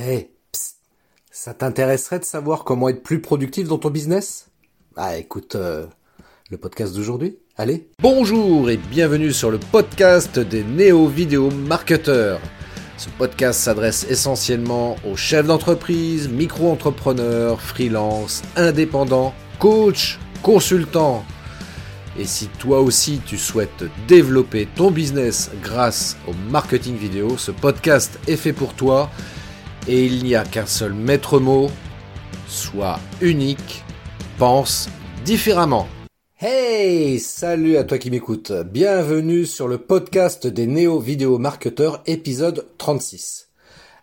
Hey, ça t'intéresserait de savoir comment être plus productif dans ton business? Ah, écoute euh, le podcast d'aujourd'hui. Allez. Bonjour et bienvenue sur le podcast des néo-vidéo marketeurs. Ce podcast s'adresse essentiellement aux chefs d'entreprise, micro-entrepreneurs, freelance, indépendants, coachs, consultants. Et si toi aussi tu souhaites développer ton business grâce au marketing vidéo, ce podcast est fait pour toi et il n'y a qu'un seul maître mot, sois unique, pense différemment. Hey, salut à toi qui m'écoutes. Bienvenue sur le podcast des néo vidéo marketeurs épisode 36.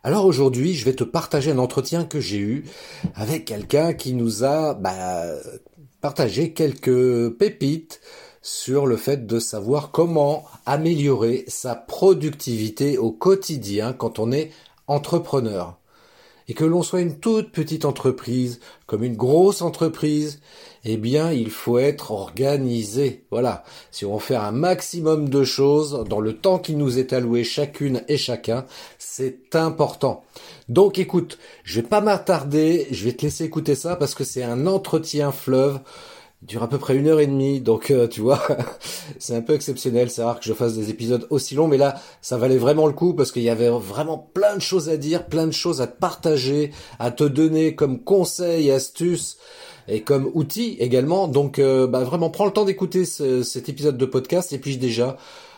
Alors aujourd'hui, je vais te partager un entretien que j'ai eu avec quelqu'un qui nous a bah, partagé quelques pépites sur le fait de savoir comment améliorer sa productivité au quotidien quand on est entrepreneur. Et que l'on soit une toute petite entreprise, comme une grosse entreprise, eh bien, il faut être organisé. Voilà. Si on veut faire un maximum de choses dans le temps qui nous est alloué chacune et chacun, c'est important. Donc écoute, je vais pas m'attarder, je vais te laisser écouter ça parce que c'est un entretien fleuve dure à peu près une heure et demie, donc euh, tu vois, c'est un peu exceptionnel, c'est rare que je fasse des épisodes aussi longs, mais là, ça valait vraiment le coup parce qu'il y avait vraiment plein de choses à dire, plein de choses à partager, à te donner comme conseils, astuces et comme outils également. Donc, euh, bah, vraiment, prends le temps d'écouter cet épisode de podcast et puis déjà,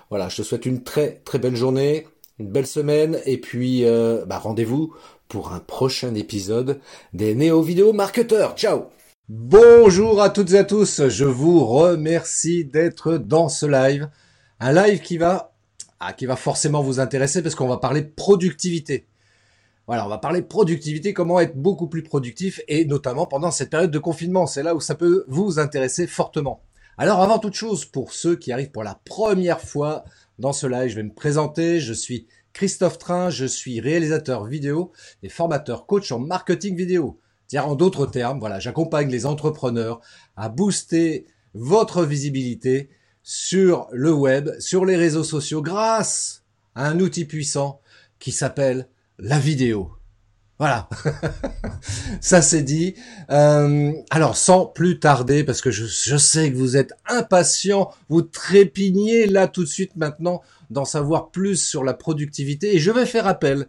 voilà, je te souhaite une très très belle journée, une belle semaine et puis euh, bah, rendez-vous pour un prochain épisode des Néo Vidéo Marketeurs. Ciao Bonjour à toutes et à tous, je vous remercie d'être dans ce live. Un live qui va, ah, qui va forcément vous intéresser parce qu'on va parler productivité. Voilà, on va parler productivité, comment être beaucoup plus productif et notamment pendant cette période de confinement. C'est là où ça peut vous intéresser fortement. Alors avant toute chose, pour ceux qui arrivent pour la première fois dans ce live, je vais me présenter. Je suis Christophe Train, je suis réalisateur vidéo et formateur coach en marketing vidéo. C'est-à-dire en d'autres termes, voilà, j'accompagne les entrepreneurs à booster votre visibilité sur le web, sur les réseaux sociaux grâce à un outil puissant qui s'appelle la vidéo. Voilà, ça c'est dit. Euh, alors sans plus tarder, parce que je, je, sais que vous êtes impatient, vous trépignez là tout de suite maintenant d'en savoir plus sur la productivité, et je vais faire appel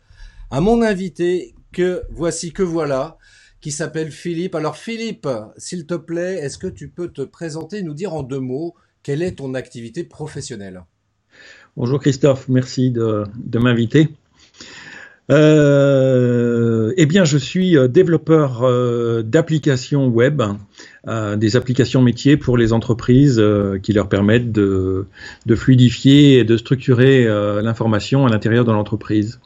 à mon invité que voici que voilà, qui s'appelle Philippe. Alors Philippe, s'il te plaît, est-ce que tu peux te présenter et nous dire en deux mots quelle est ton activité professionnelle? Bonjour Christophe, merci de, m'inviter. Euh, eh bien, je suis euh, développeur euh, d'applications web, des applications métiers pour les entreprises qui leur permettent de, de, fluidifier et de structurer l'information à l'intérieur de l'entreprise.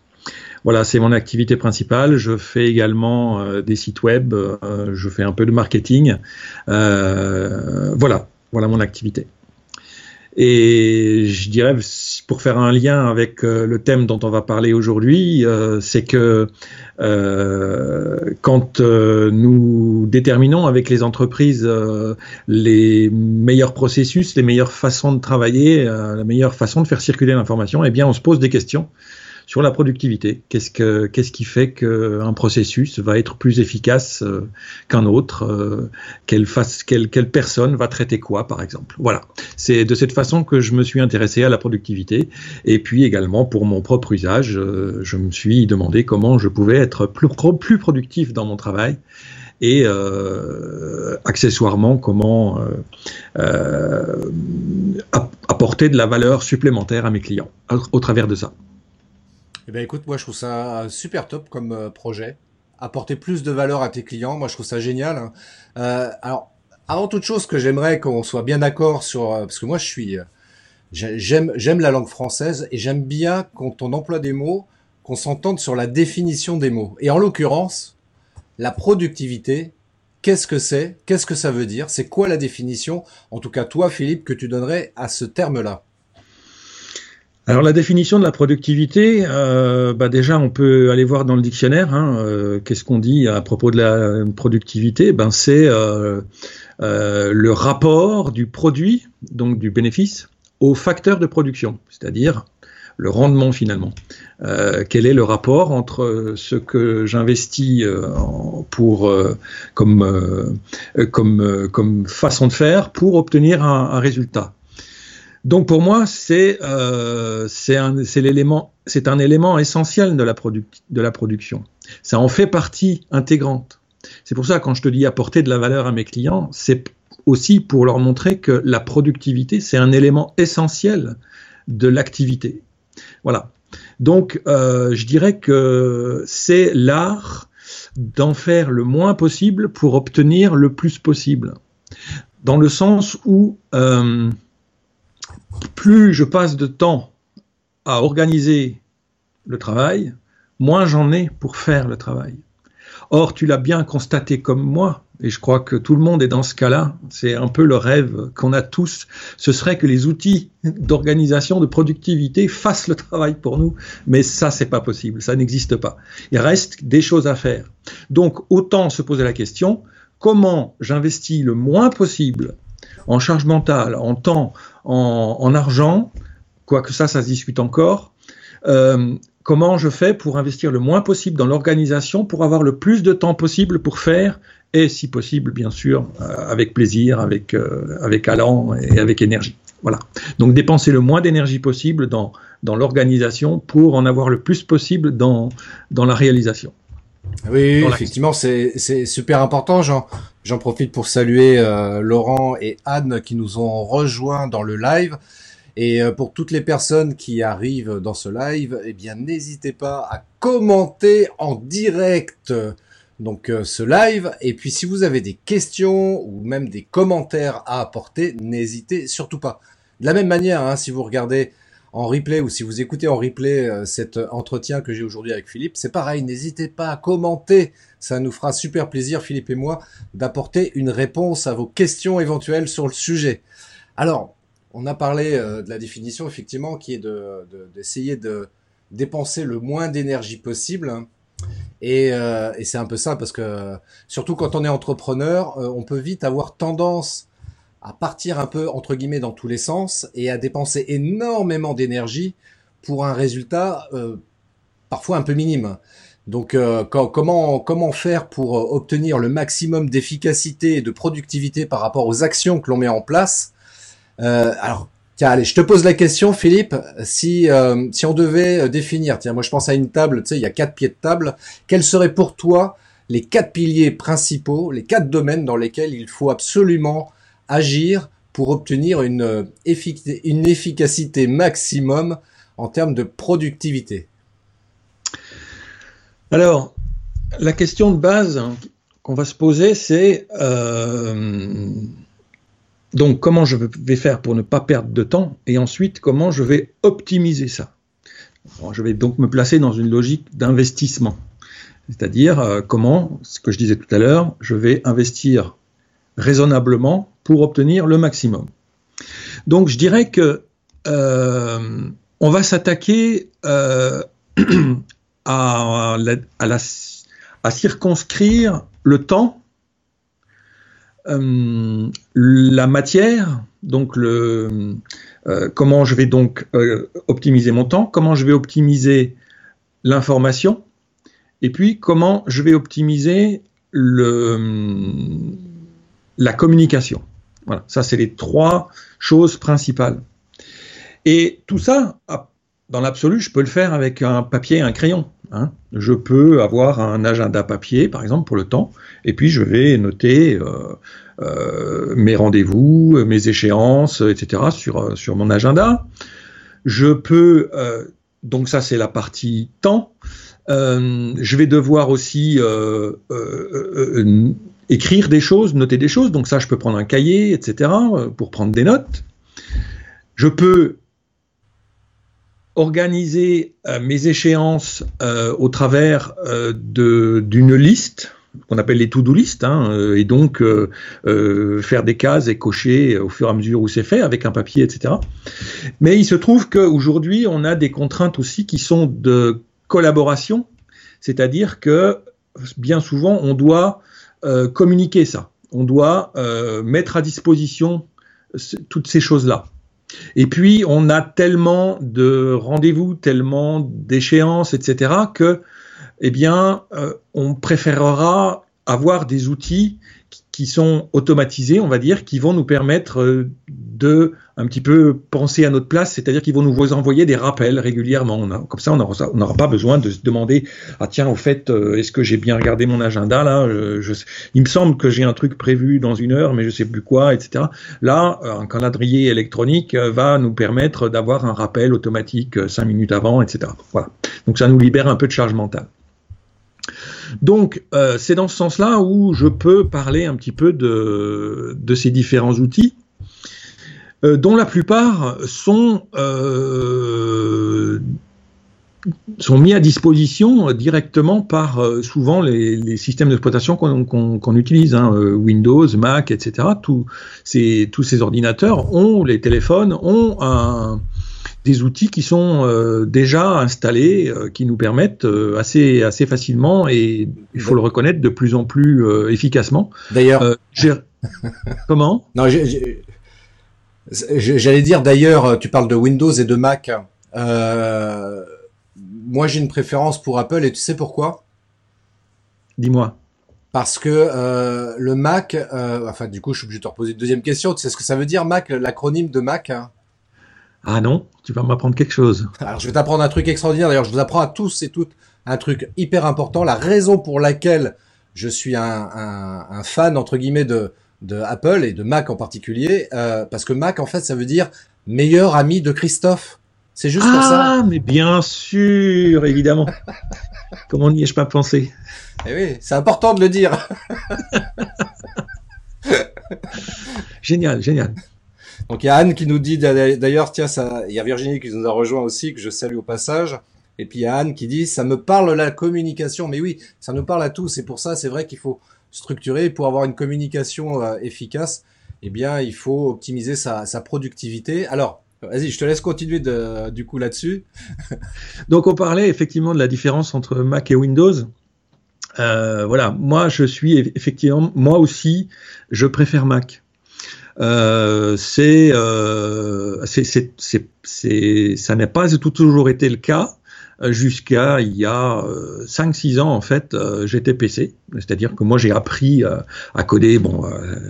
Voilà, c'est mon activité principale. Je fais également euh, des sites web, euh, je fais un peu de marketing. Euh, voilà, voilà mon activité. Et je dirais, pour faire un lien avec le thème dont on va parler aujourd'hui, c'est que quand nous déterminons avec les entreprises les meilleurs processus, les meilleures façons de travailler, la meilleure façon de faire circuler l'information, eh bien, on se pose des questions sur la productivité. Qu'est-ce que qu'est-ce qui fait qu'un processus va être plus efficace euh, qu'un autre euh, quelle, personne va traiter quoi, par exemple. Voilà. C'est de cette façon que je me suis intéressé à la productivité. Et puis également pour mon propre usage, euh, je me suis demandé comment je pouvais être plus, productif dans mon travail et accessoirement comment apporter de la valeur supplémentaire à mes clients au travers de ça. Eh bien, écoute, moi, je trouve ça super top comme euh, projet. Apporter plus de valeur à tes clients, moi, je trouve ça génial. Hein. Euh, alors, avant toute chose, que j'aimerais qu'on soit bien d'accord sur, euh, parce que moi, je suis, j'aime, j'aime la langue française et j'aime bien quand on emploie des mots, qu'on s'entende sur la définition des mots. Et en l'occurrence, la productivité, qu'est-ce que c'est? Qu'est-ce que ça veut dire? C'est quoi la définition? En tout cas, toi, Philippe, que tu donnerais à ce terme-là? Alors la définition de la productivité, euh, bah déjà on peut aller voir dans le dictionnaire. Hein, euh, Qu'est-ce qu'on dit à propos de la productivité? Ben c'est euh, le rapport du produit, donc du bénéfice, au facteur de production, c'est-à-dire le rendement finalement. Quel est le rapport entre ce que j'investis pour comme, façon de faire pour obtenir un résultat? Donc pour moi, c'est c'est un, l'élément, c'est un élément essentiel de la, de la production. Ça en fait partie intégrante. C'est pour ça quand je te dis apporter de la valeur à mes clients, c'est aussi pour leur montrer que la productivité, c'est un élément essentiel de l'activité. Voilà. Donc, euh, je dirais que c'est l'art d'en faire le moins possible pour obtenir le plus possible. Dans le sens où euh, plus je passe de temps à organiser le travail, moins j'en ai pour faire le travail. Or, tu l'as bien constaté comme moi, et je crois que tout le monde est dans ce cas-là. C'est un peu le rêve qu'on a tous. Ce serait que les outils d'organisation, de productivité fassent le travail pour nous. Mais ça, c'est pas possible. Ça n'existe pas. Il reste des choses à faire. Donc, autant se poser la question, comment j'investis le moins possible en charge mentale, en temps, en, argent, quoique ça, ça se discute encore, euh, comment je fais pour investir le moins possible dans l'organisation pour avoir le plus de temps possible pour faire et si possible, bien sûr, euh, avec plaisir, avec, euh, avec allant et avec énergie. Voilà. Donc dépenser le moins d'énergie possible dans, dans l'organisation pour en avoir le plus possible dans, dans la réalisation. Oui, effectivement, c'est super important. J'en profite pour saluer euh, Laurent et Anne qui nous ont rejoints dans le live. Et pour toutes les personnes qui arrivent dans ce live, eh bien, n'hésitez pas à commenter en direct donc euh, ce live. Et puis si vous avez des questions ou même des commentaires à apporter, n'hésitez surtout pas. De la même manière, hein, si vous regardez en replay ou si vous écoutez en replay euh, cet entretien que j'ai aujourd'hui avec Philippe, c'est pareil, n'hésitez pas à commenter. Ça nous fera super plaisir, Philippe et moi, d'apporter une réponse à vos questions éventuelles sur le sujet. Alors, on a parlé euh, de la définition, effectivement, qui est d'essayer de, de dépenser le moins d'énergie possible. Et, euh, et c'est un peu ça parce que surtout quand on est entrepreneur, euh, on peut vite avoir tendance à partir un peu entre guillemets dans tous les sens et à dépenser énormément d'énergie pour un résultat euh, parfois un peu minime. Donc comment comment faire pour obtenir le maximum d'efficacité et de productivité par rapport aux actions que l'on met en place? Alors Tiens, allez, je te pose la question, Philippe. Si euh, si on devait euh, définir, tiens, moi je pense à une table, tu sais, il y a quatre pieds de table. Quels seraient pour toi les quatre piliers principaux, les quatre domaines dans lesquels il faut absolument agir pour obtenir une, euh, une efficacité maximum en termes de productivité Alors, la question de base qu'on va se poser, c'est donc, comment je vais faire pour ne pas perdre de temps et ensuite, comment je vais optimiser ça? Je vais donc me placer dans une logique d'investissement. C'est-à-dire, euh, comment, ce que je disais tout à l'heure, je vais investir raisonnablement pour obtenir le maximum. Donc, je dirais que euh, on va s'attaquer euh, à, circonscrire le temps euh, la matière, donc comment je vais donc optimiser mon temps, comment je vais optimiser l'information, et puis comment je vais optimiser la communication. Voilà, ça c'est les trois choses principales. Et tout ça, dans l'absolu, je peux le faire avec un papier et un crayon. Hein. Je peux avoir un agenda papier, par exemple, pour le temps, et puis je vais noter euh, euh, mes rendez-vous, mes échéances, etc. sur, sur mon agenda. Je peux, euh, donc ça c'est la partie temps, je vais devoir aussi écrire des choses, noter des choses, donc ça je peux prendre un cahier, etc. pour prendre des notes. Je peux organiser euh, mes échéances euh, au travers euh, d'une liste qu'on appelle les to-do list, hein, et donc faire des cases et cocher au fur et à mesure où c'est fait avec un papier, etc. Mais il se trouve qu'aujourd'hui, on a des contraintes aussi qui sont de collaboration, c'est-à-dire que bien souvent, on doit communiquer ça, on doit mettre à disposition toutes ces choses-là. Et puis, on a tellement de rendez-vous, tellement d'échéances, etc., que, eh bien, euh, on préférera avoir des outils qui sont automatisés, on va dire, qui vont nous permettre euh, de un petit peu penser à notre place, c'est-à-dire qu'ils vont nous envoyer des rappels régulièrement. comme ça, on n'aura pas besoin de se demander ah tiens au fait euh, est-ce que j'ai bien regardé mon agenda là je, Il me semble que j'ai un truc prévu dans une heure, mais je sais plus quoi, etc. Là, un calendrier électronique euh, va nous permettre d'avoir un rappel automatique cinq minutes avant, etc. Voilà. Donc ça nous libère un peu de charge mentale. Donc, euh, c'est dans ce sens-là où je peux parler un petit peu de, ces différents outils, euh, dont la plupart sont, euh, sont mis à disposition directement par souvent les, systèmes d'exploitation qu'on utilise, hein, Windows, Mac, etc. tous ces ordinateurs ont, les téléphones ont un des outils qui sont euh, déjà installés, euh, qui nous permettent euh, assez, assez facilement et il faut le reconnaître de plus en plus efficacement. D'ailleurs, comment? Non, j'allais dire d'ailleurs, tu parles de Windows et de Mac. moi, j'ai une préférence pour Apple et tu sais pourquoi? Dis-moi. Parce que le Mac, enfin du coup, je suis obligé de te reposer une deuxième question. Tu sais ce que ça veut dire Mac, l'acronyme de Mac hein? Ah non, tu vas m'apprendre quelque chose. Alors je vais t'apprendre un truc extraordinaire. D'ailleurs, je vous apprends à tous et toutes un truc hyper important. La raison pour laquelle je suis un, fan entre guillemets de, de Apple et de Mac en particulier, euh, parce que Mac en fait ça veut dire meilleur ami de Christophe. C'est juste pour ça. Ah mais bien sûr, évidemment. Comment n'y ai-je pas pensé? Eh oui, c'est important de le dire. génial, génial. Donc il y a Anne qui nous dit d'ailleurs, tiens, ça, il y a Virginie qui nous a rejoint aussi, que je salue au passage. Et puis il y a Anne qui dit, ça me parle la communication. Mais oui, ça nous parle à tous. Et pour ça, c'est vrai qu'il faut structurer pour avoir une communication euh, efficace. Eh bien, il faut optimiser sa, productivité. Alors, Vas-y, je te laisse continuer de, du coup là-dessus. Donc on parlait effectivement de la différence entre Mac et Windows. Euh, voilà, moi je suis effectivement, moi aussi, je préfère Mac. Euh, euh, c'est, ça n'a pas tout toujours été le cas jusqu'à il y a 5-6 euh, ans en fait j'étais PC c'est-à-dire que moi j'ai appris à coder. Bon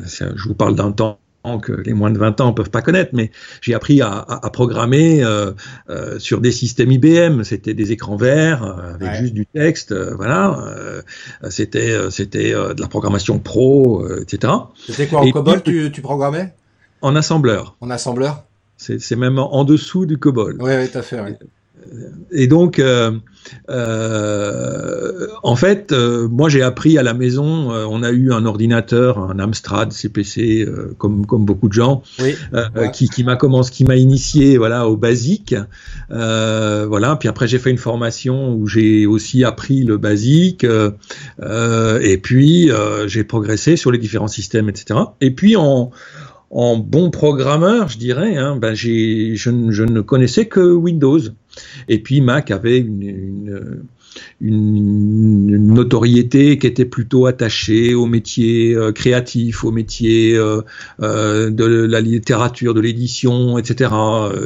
je vous parle d'un temps que les moins de 20 ans ne peuvent pas connaître, mais j'ai appris à, à, programmer euh, euh, sur des systèmes IBM. C'était des écrans verts euh, avec juste du texte, voilà. c'était c'était de la programmation pro, etc. C'était quoi en COBOL tu, tu programmais? En assembleur. En assembleur? C'est même en dessous du COBOL. Oui, oui, tout à fait. Et donc, euh, euh, en fait, euh, moi j'ai appris à la maison, on a eu un ordinateur, un Amstrad CPC, comme, comme beaucoup de gens, qui, qui m'a commencé, qui m'a initié voilà au basique, voilà. Puis après j'ai fait une formation où j'ai aussi appris le basique, et puis j'ai progressé sur les différents systèmes, etc. Et puis en en bon programmeur, je dirais, hein, ben je, ne connaissais que Windows. Et puis Mac avait une, notoriété qui était plutôt attachée au métier euh, créatif, au métier euh, euh, de la littérature, de l'édition, etc.,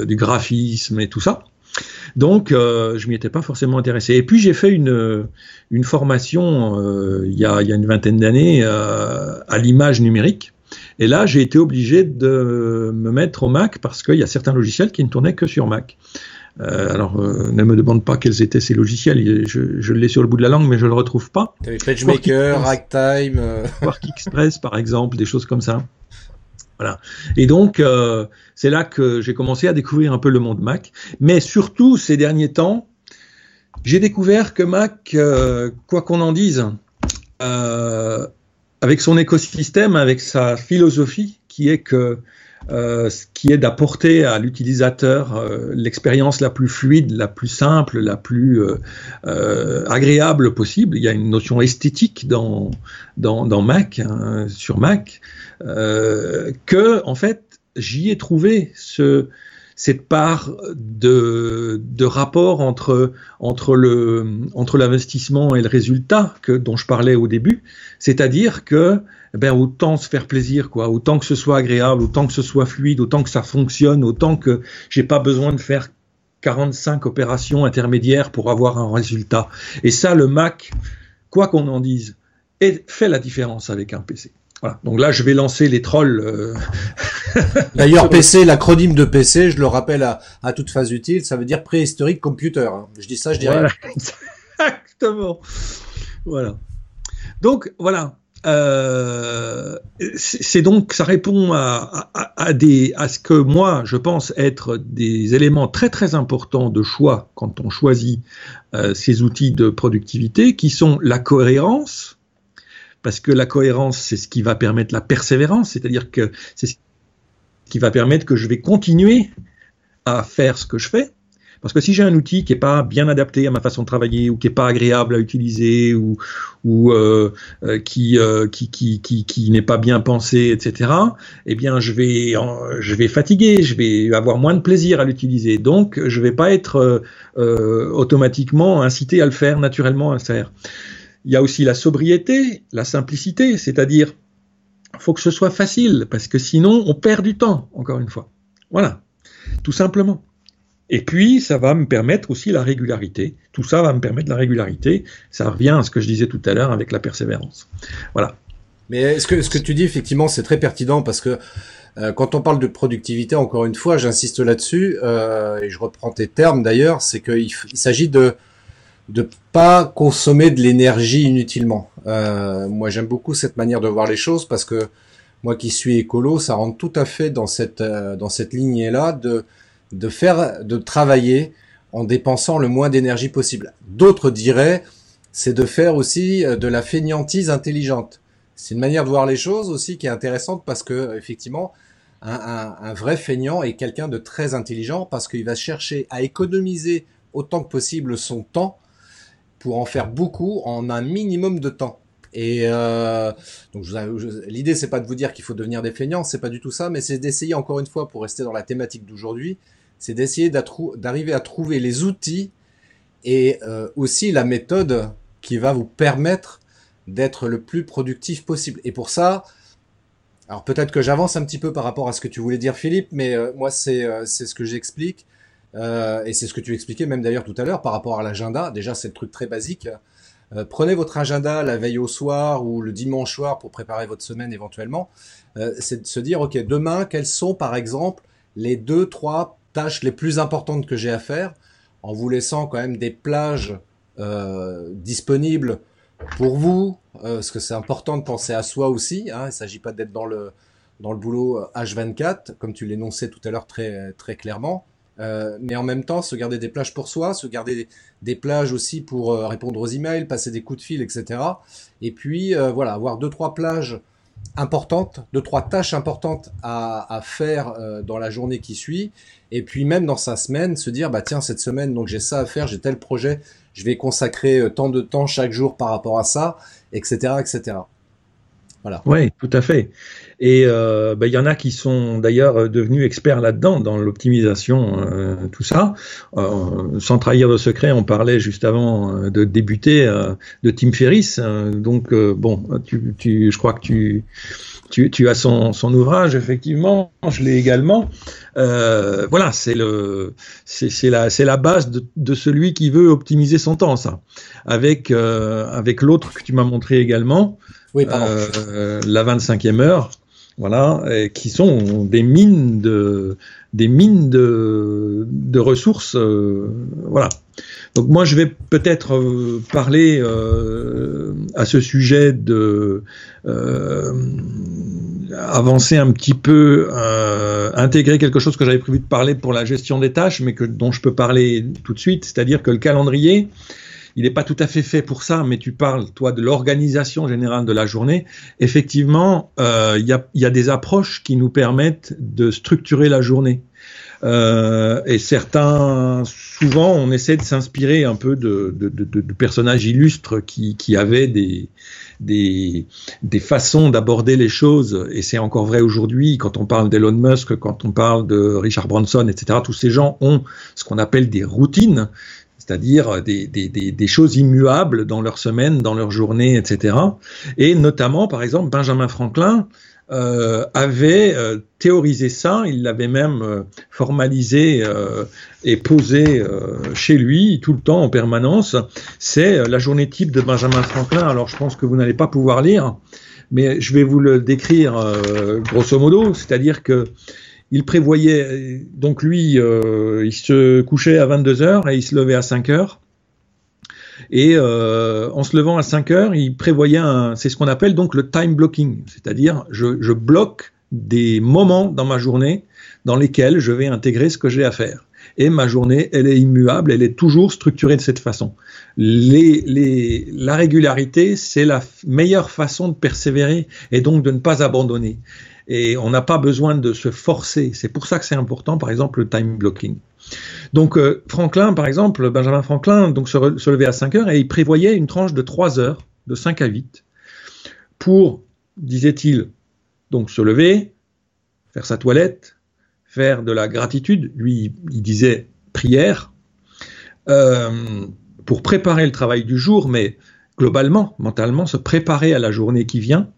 du graphisme et tout ça. Donc, je m'y étais pas forcément intéressé. Et puis, j'ai fait une, formation il y a une vingtaine d'années à l'image numérique. Et là, j'ai été obligé de me mettre au Mac parce qu'il y a certains logiciels qui ne tournaient que sur Mac. Euh, alors, euh, ne me demande pas quels étaient ces logiciels. Je, je l'ai sur le bout de la langue, mais je ne le retrouve pas. PageMaker, Ragtime. Euh. Quark Express, par exemple, des choses comme ça. Voilà. Et donc, c'est là que j'ai commencé à découvrir un peu le monde Mac. Mais surtout, ces derniers temps, j'ai découvert que Mac, quoi qu'on en dise, avec son écosystème, avec sa philosophie, qui est que euh, ce qui est d'apporter à l'utilisateur euh, l'expérience la plus fluide, la plus simple, la plus euh, agréable possible. Il y a une notion esthétique dans, dans, Mac, hein, sur Mac, que en fait j'y ai trouvé ce, cette part de, de rapport entre, entre, le, entre l'investissement et le résultat que, dont je parlais au début. C'est-à-dire que, eh ben, autant se faire plaisir, quoi, autant que ce soit agréable, autant que ce soit fluide, autant que ça fonctionne, autant que j'ai pas besoin de faire 45 opérations intermédiaires pour avoir un résultat. Et ça, le Mac, quoi qu'on en dise, fait la différence avec un PC. Voilà. Donc là, je vais lancer les trolls. Euh. D'ailleurs, PC, l'acronyme de PC, je le rappelle à, à, toute phase utile, ça veut dire préhistorique computer. Hein. Je dis ça, je dirais. Exactement. Voilà. Donc voilà. Euh, c'est donc, ça répond à, à, des, à ce que moi, je pense être des éléments très très importants de choix quand on choisit euh, ces outils de productivité, qui sont la cohérence, parce que la cohérence, c'est ce qui va permettre la persévérance, c'est-à-dire que c'est ce qui va permettre que je vais continuer à faire ce que je fais. Parce que si j'ai un outil qui n'est pas bien adapté à ma façon de travailler ou qui n'est pas agréable à utiliser ou, euh, euh, qui, euh, qui, qui, qui, qui n'est pas bien pensé, etc., eh bien, je vais, je vais fatiguer, je vais avoir moins de plaisir à l'utiliser. Donc, je ne vais pas être automatiquement incité à le faire, naturellement à le faire. Il y a aussi la sobriété, la simplicité, c'est-à-dire il faut que ce soit facile, parce que sinon on perd du temps, encore une fois. Voilà, tout simplement. Et puis, ça va me permettre aussi la régularité. Tout ça va me permettre la régularité. Ça revient à ce que je disais tout à l'heure avec la persévérance. Voilà. Mais ce que, ce que tu dis, effectivement, c'est très pertinent parce que euh, quand on parle de productivité, encore une fois, j'insiste là-dessus, euh, et je reprends tes termes d'ailleurs, c'est qu'il il, s'agit de de pas consommer de l'énergie inutilement. Euh, moi, j'aime beaucoup cette manière de voir les choses parce que moi qui suis écolo, ça rentre tout à fait dans cette euh, dans cette lignée-là de de faire de travailler en dépensant le moins d'énergie possible. D'autres diraient c'est de faire aussi euh, de la fainéantise intelligente. C'est une manière de voir les choses aussi qui est intéressante parce que effectivement un, un, vrai feignant est quelqu'un de très intelligent parce qu'il va chercher à économiser autant que possible son temps pour en faire beaucoup en un minimum de temps. Et euh, donc l'idée c'est pas de vous dire qu'il faut devenir des feignants, c'est pas du tout ça, mais c'est d'essayer encore une fois pour rester dans la thématique d'aujourd'hui, c'est d'essayer d'arriver à trouver les outils et euh, aussi la méthode qui va vous permettre d'être le plus productif possible. Et pour ça, alors peut-être que j'avance un petit peu par rapport à ce que tu voulais dire Philippe, mais euh, moi c'est euh, ce que j'explique. Euh, et c'est ce que tu expliquais même d'ailleurs tout à l'heure par rapport à l'agenda. Déjà, c'est le truc très basique. Prenez votre agenda la veille au soir ou le dimanche soir pour préparer votre semaine éventuellement. C'est de se dire, ok, demain, quelles sont par exemple les deux, trois tâches les plus importantes que j'ai à faire, en vous laissant quand même des plages disponibles pour vous, parce que c'est important de penser à soi aussi. Hein, il ne s'agit pas d'être dans le dans le boulot H24, comme tu l'énonçais tout à l'heure très très clairement. Euh, mais en même temps, se garder des plages pour soi, se garder des plages aussi pour euh, répondre aux emails, passer des coups de fil, etc. Et puis euh, voilà, avoir deux trois plages importantes, deux trois tâches importantes à, à faire dans la journée qui suit. Et puis même dans sa semaine, se dire bah tiens cette semaine donc j'ai ça à faire, j'ai tel projet, je vais consacrer tant de temps chaque jour par rapport à ça, etc., etc. Voilà. Oui, tout à fait. Et euh, ben, il y en a qui sont d'ailleurs devenus experts là-dedans, dans l'optimisation, euh, tout ça. Euh, sans trahir de secret, on parlait juste avant de débuter de Tim Ferriss. donc bon, tu, tu, je crois que tu, tu, tu as son, son, ouvrage, effectivement. Je l'ai également. voilà, c'est le, c'est la, c'est la base de, de, celui qui veut optimiser son temps, ça. Avec avec l'autre que tu m'as montré également. Oui, pardon. la 25e heure voilà, qui sont des mines de, des mines de, de ressources, euh, voilà. Donc moi, je vais peut-être euh, parler euh, à ce sujet de avancer un petit peu, intégrer quelque chose que j'avais prévu de parler pour la gestion des tâches, mais que dont je peux parler tout de suite, c'est-à-dire que le calendrier il n'est pas tout à fait fait pour ça, mais tu parles, toi, de l'organisation générale de la journée. Effectivement, euh, il y, a, des approches qui nous permettent de structurer la journée. Euh, et certains, souvent, on essaie de s'inspirer un peu de, de, de, de, personnages illustres qui, qui avaient des, des, des façons d'aborder les choses. Et c'est encore vrai aujourd'hui quand on parle d'Elon Musk, quand on parle de Richard Branson, etc. Tous ces gens ont ce qu'on appelle des routines c'est-à-dire des, choses immuables dans leur semaine, dans leur journée, etc. Et notamment, par exemple, Benjamin Franklin euh, avait euh, théorisé ça, il l'avait même euh, formalisé et posé chez lui tout le temps en permanence. C'est la journée type de Benjamin Franklin. Alors je pense que vous n'allez pas pouvoir lire, mais je vais vous le décrire grosso modo, c'est-à-dire que il prévoyait, donc lui, euh, il se couchait à 22 heures et il se levait à 5 heures. Et euh, en se levant à 5 heures, il prévoyait c'est ce qu'on appelle donc le time blocking, c'est-à-dire je, je bloque des moments dans ma journée dans lesquels je vais intégrer ce que j'ai à faire. Et ma journée, elle est immuable, elle est toujours structurée de cette façon. La régularité, c'est la meilleure façon de persévérer et donc de ne pas abandonner et on n'a pas besoin de se forcer. C'est pour ça que c'est important, par exemple, le time blocking. Donc euh, Franklin, par exemple, Benjamin Franklin, donc se, levait à 5 heures et il prévoyait une tranche de 3 heures, de 5 à 8, pour, disait-il, donc se lever, faire sa toilette, faire de la gratitude, lui il disait prière, euh, pour préparer le travail du jour, mais globalement, mentalement, se préparer à la journée qui vient,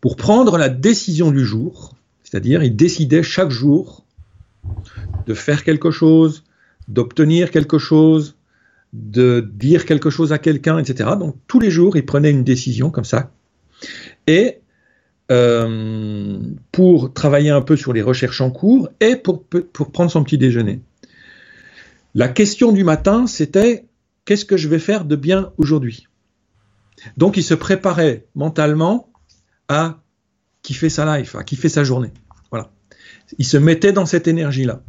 pour prendre la décision du jour, c'est-à-dire il décidait chaque jour de faire quelque chose, d'obtenir quelque chose, de dire quelque chose à quelqu'un, etc. Donc tous les jours, il prenait une décision comme ça. Et euh, pour travailler un peu sur les recherches en cours et pour, pour prendre son petit déjeuner. La question du matin, c'était qu'est-ce que je vais faire de bien aujourd'hui? Donc il se préparait mentalement à kiffer sa life, à kiffer sa journée. Voilà. Il se mettait dans cette énergie-là.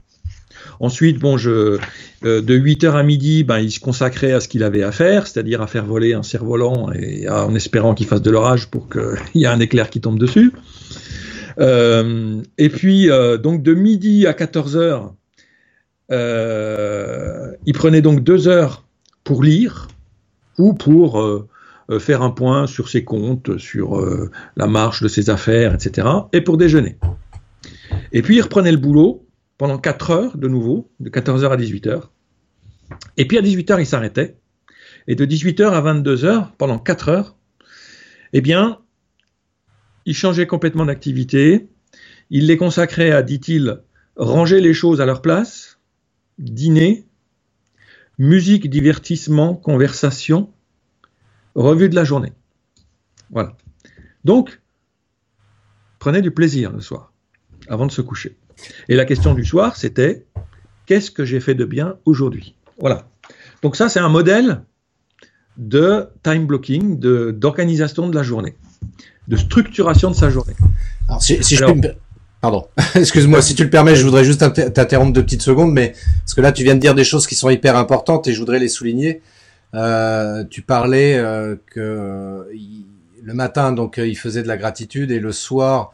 Ensuite, bon, je, euh, de 8h à midi, ben, il se consacrait à ce qu'il avait à faire, c'est-à-dire à faire voler un cerf-volant et en espérant qu'il fasse de l'orage pour qu'il y ait un éclair qui tombe dessus. Euh, et puis, euh, donc de midi à 14h, il prenait donc deux heures pour lire ou pour faire un point sur ses comptes, sur euh, la marche de ses affaires, etc. Et pour déjeuner. Et puis il reprenait le boulot pendant 4 heures de nouveau, de 14h à 18h. Et puis à 18h, il s'arrêtait. Et de 18h à 22h, pendant 4 heures, eh bien, il changeait complètement d'activité. Il les consacrait à, dit-il, ranger les choses à leur place, dîner, musique, divertissement, conversation, revue de la journée. Voilà. Donc, prenez du plaisir le soir, avant de se coucher. Et la question du soir, c'était qu'est-ce que j'ai fait de bien aujourd'hui? Voilà. Donc ça, c'est un modèle de time blocking, d'organisation de, la journée, de structuration de sa journée. Alors, si, je peux Pardon, excuse-moi, si tu le permets, je voudrais juste t'interrompre deux petites secondes, mais parce que là, tu viens de dire des choses qui sont hyper importantes et je voudrais les souligner. Euh, tu parlais euh, que euh, le matin, donc il faisait de la gratitude et le soir,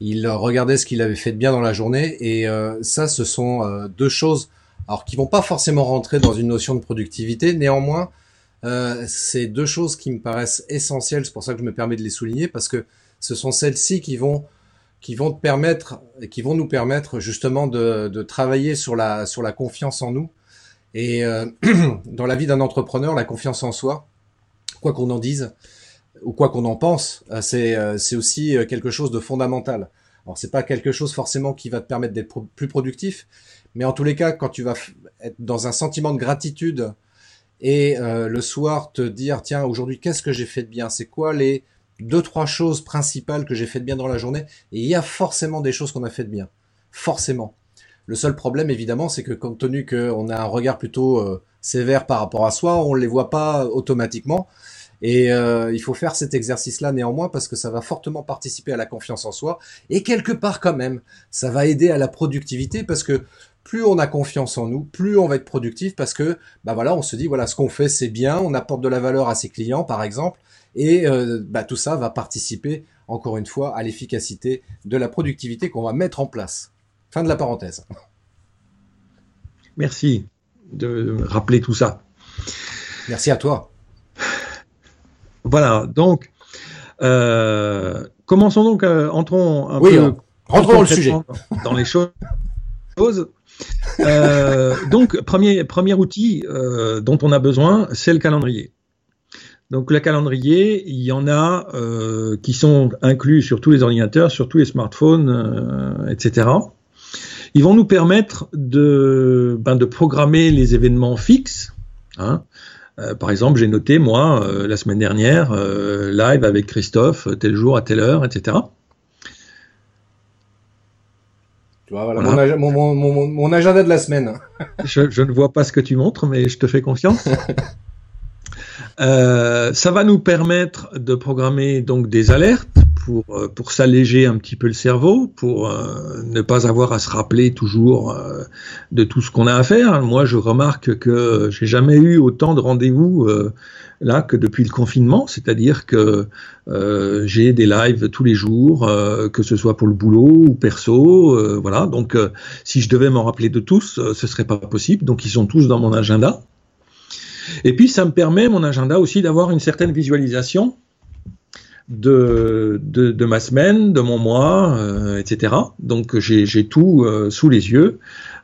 il regardait ce qu'il avait fait de bien dans la journée. Et ça, ce sont deux choses, alors qui vont pas forcément rentrer dans une notion de productivité. Néanmoins, c'est deux choses qui me paraissent essentielles. C'est pour ça que je me permets de les souligner parce que ce sont celles-ci qui vont qui vont te permettre, qui vont nous permettre justement de, de travailler sur la sur la confiance en nous et euh, dans la vie d'un entrepreneur, la confiance en soi, quoi qu'on en dise ou quoi qu'on en pense, euh, c'est euh, c'est aussi quelque chose de fondamental. Alors c'est pas quelque chose forcément qui va te permettre d'être plus productif, mais en tous les cas, quand tu vas être dans un sentiment de gratitude et le soir te dire tiens aujourd'hui qu'est-ce que j'ai fait de bien, c'est quoi les deux trois choses principales que j'ai fait de bien dans la journée, et il y a forcément des choses qu'on a fait de bien, forcément. Le seul problème, évidemment, c'est que compte tenu qu'on a un regard plutôt euh, sévère par rapport à soi, on ne les voit pas automatiquement. Et euh, il faut faire cet exercice-là néanmoins parce que ça va fortement participer à la confiance en soi. Et quelque part quand même, ça va aider à la productivité parce que plus on a confiance en nous, plus on va être productif parce que bah voilà, on se dit voilà ce qu'on fait c'est bien, on apporte de la valeur à ses clients par exemple, et euh, bah, tout ça va participer encore une fois à l'efficacité de la productivité qu'on va mettre en place. Fin de la parenthèse. Merci de rappeler tout ça. Merci à toi. Voilà, donc, euh, commençons donc, euh, entrons un oui, peu. Rentrons dans le sujet. Dans les choses. Euh, donc, premier, premier outil dont on a besoin, c'est le calendrier. Donc, le calendrier, il y en a qui sont inclus sur tous les ordinateurs, sur tous les smartphones, etc. Ils vont nous permettre de, ben, de programmer les événements fixes. Hein. Euh, par exemple, j'ai noté, moi, euh, la semaine dernière, euh, live avec Christophe, tel jour à telle heure, etc. Tu vois, voilà, voilà. Mon, mon, mon, mon, agenda de la semaine. je, je, ne vois pas ce que tu montres, mais je te fais confiance. Euh, ça va nous permettre de programmer donc des alertes pour, euh, pour s'alléger un petit peu le cerveau, pour euh, ne pas avoir à se rappeler toujours de tout ce qu'on a à faire. Moi, je remarque que j'ai jamais eu autant de rendez-vous là que depuis le confinement, c'est-à-dire que j'ai des lives tous les jours, que ce soit pour le boulot ou perso, voilà. Donc, si je devais m'en rappeler de tous, ce serait pas possible. Donc, ils sont tous dans mon agenda. Et puis, ça me permet, mon agenda aussi, d'avoir une certaine visualisation de, de, de, ma semaine, de mon mois, euh, etc. Donc, j'ai tout euh, sous les yeux.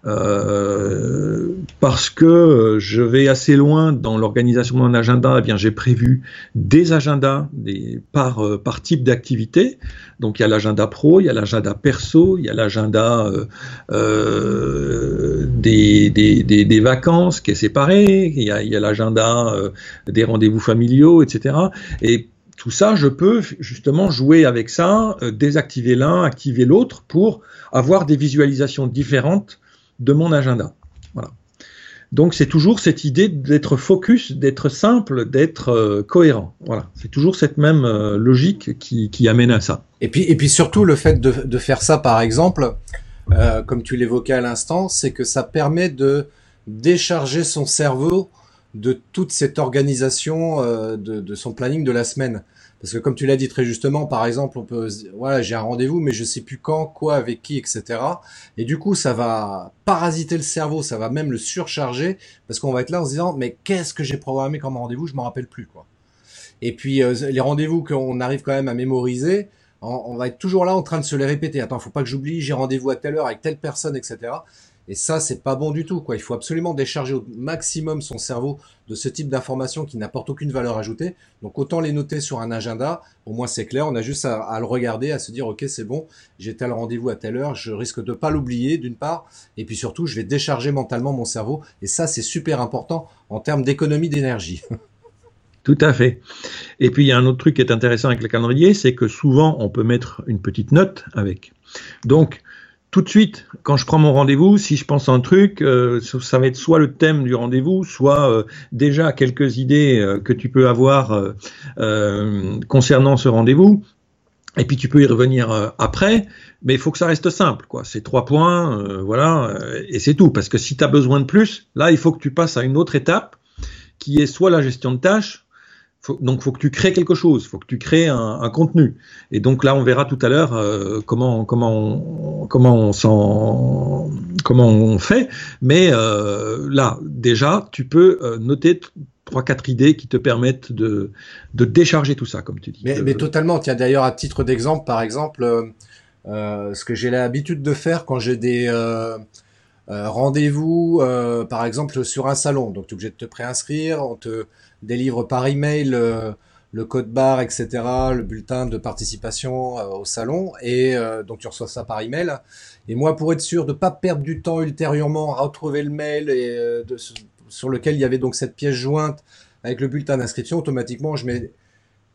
Euh, parce que je vais assez loin dans l'organisation de mon agenda, eh bien j'ai prévu des agendas des, par, par type d'activité. Donc il y a l'agenda pro, il y a l'agenda perso, il y a l'agenda euh, des, des, des, des, vacances qui est séparé, il y a, l'agenda euh, des rendez-vous familiaux, etc. Et tout ça, je peux justement jouer avec ça, euh, désactiver l'un, activer l'autre pour avoir des visualisations différentes de mon agenda. Voilà. Donc c'est toujours cette idée d'être focus, d'être simple, d'être euh, cohérent. Voilà, c'est toujours cette même euh, logique qui, amène à ça. Et puis et puis surtout le fait de, faire ça par exemple, comme tu l'évoquais à l'instant, c'est que ça permet de décharger son cerveau de toute cette organisation euh, de, de, son planning de la semaine. Parce que comme tu l'as dit très justement, par exemple, on peut, voilà, j'ai un rendez-vous, mais je sais plus quand, quoi, avec qui, etc. Et du coup, ça va parasiter le cerveau, ça va même le surcharger, parce qu'on va être là en se disant, mais qu'est-ce que j'ai programmé comme rendez-vous, je m'en rappelle plus, quoi. Et puis euh, les rendez-vous qu'on arrive quand même à mémoriser, on, on, va être toujours là en train de se les répéter. Attends, faut pas que j'oublie, j'ai rendez-vous à telle heure avec telle personne, etc. Et ça, c'est pas bon du tout. Quoi. Il faut absolument décharger au maximum son cerveau de ce type d'informations qui n'apportent aucune valeur ajoutée. Donc autant les noter sur un agenda, au moins c'est clair. On a juste à, à, le regarder, à se dire ok c'est bon, j'ai tel rendez-vous à telle heure, je risque de pas l'oublier d'une part, et puis surtout je vais décharger mentalement mon cerveau. Et ça c'est super important en termes d'économie d'énergie. Tout à fait. Et puis il y a un autre truc qui est intéressant avec le calendrier, c'est que souvent on peut mettre une petite note avec. Donc tout de suite, quand je prends mon rendez-vous, si je pense à un truc, euh, ça va être soit le thème du rendez-vous, soit euh, déjà quelques idées euh, que tu peux avoir concernant ce rendez-vous. Et puis tu peux y revenir après, mais il faut que ça reste simple, quoi. C'est trois points, voilà, et c'est tout. Parce que si tu as besoin de plus, là, il faut que tu passes à une autre étape, qui est soit la gestion de tâches, faut, donc, faut que tu crées quelque chose, faut que tu crées un, un contenu. Et donc là, on verra tout à l'heure euh, comment comment on, comment on s'en comment on fait. Mais euh, là, déjà, tu peux euh, noter trois quatre idées qui te permettent de de décharger tout ça, comme tu dis. Mais, mais totalement. Tiens, d'ailleurs, à titre d'exemple, par exemple, euh, ce que j'ai l'habitude de faire quand j'ai des rendez-vous, par exemple, sur un salon. Donc, tu es obligé de te préinscrire, on te délivre par email euh, le code barre, etc., le bulletin de participation euh, au salon, et euh, donc tu reçois ça par email. Et moi, pour être sûr de pas perdre du temps ultérieurement à retrouver le mail sur lequel il y avait donc cette pièce jointe avec le bulletin d'inscription, automatiquement, je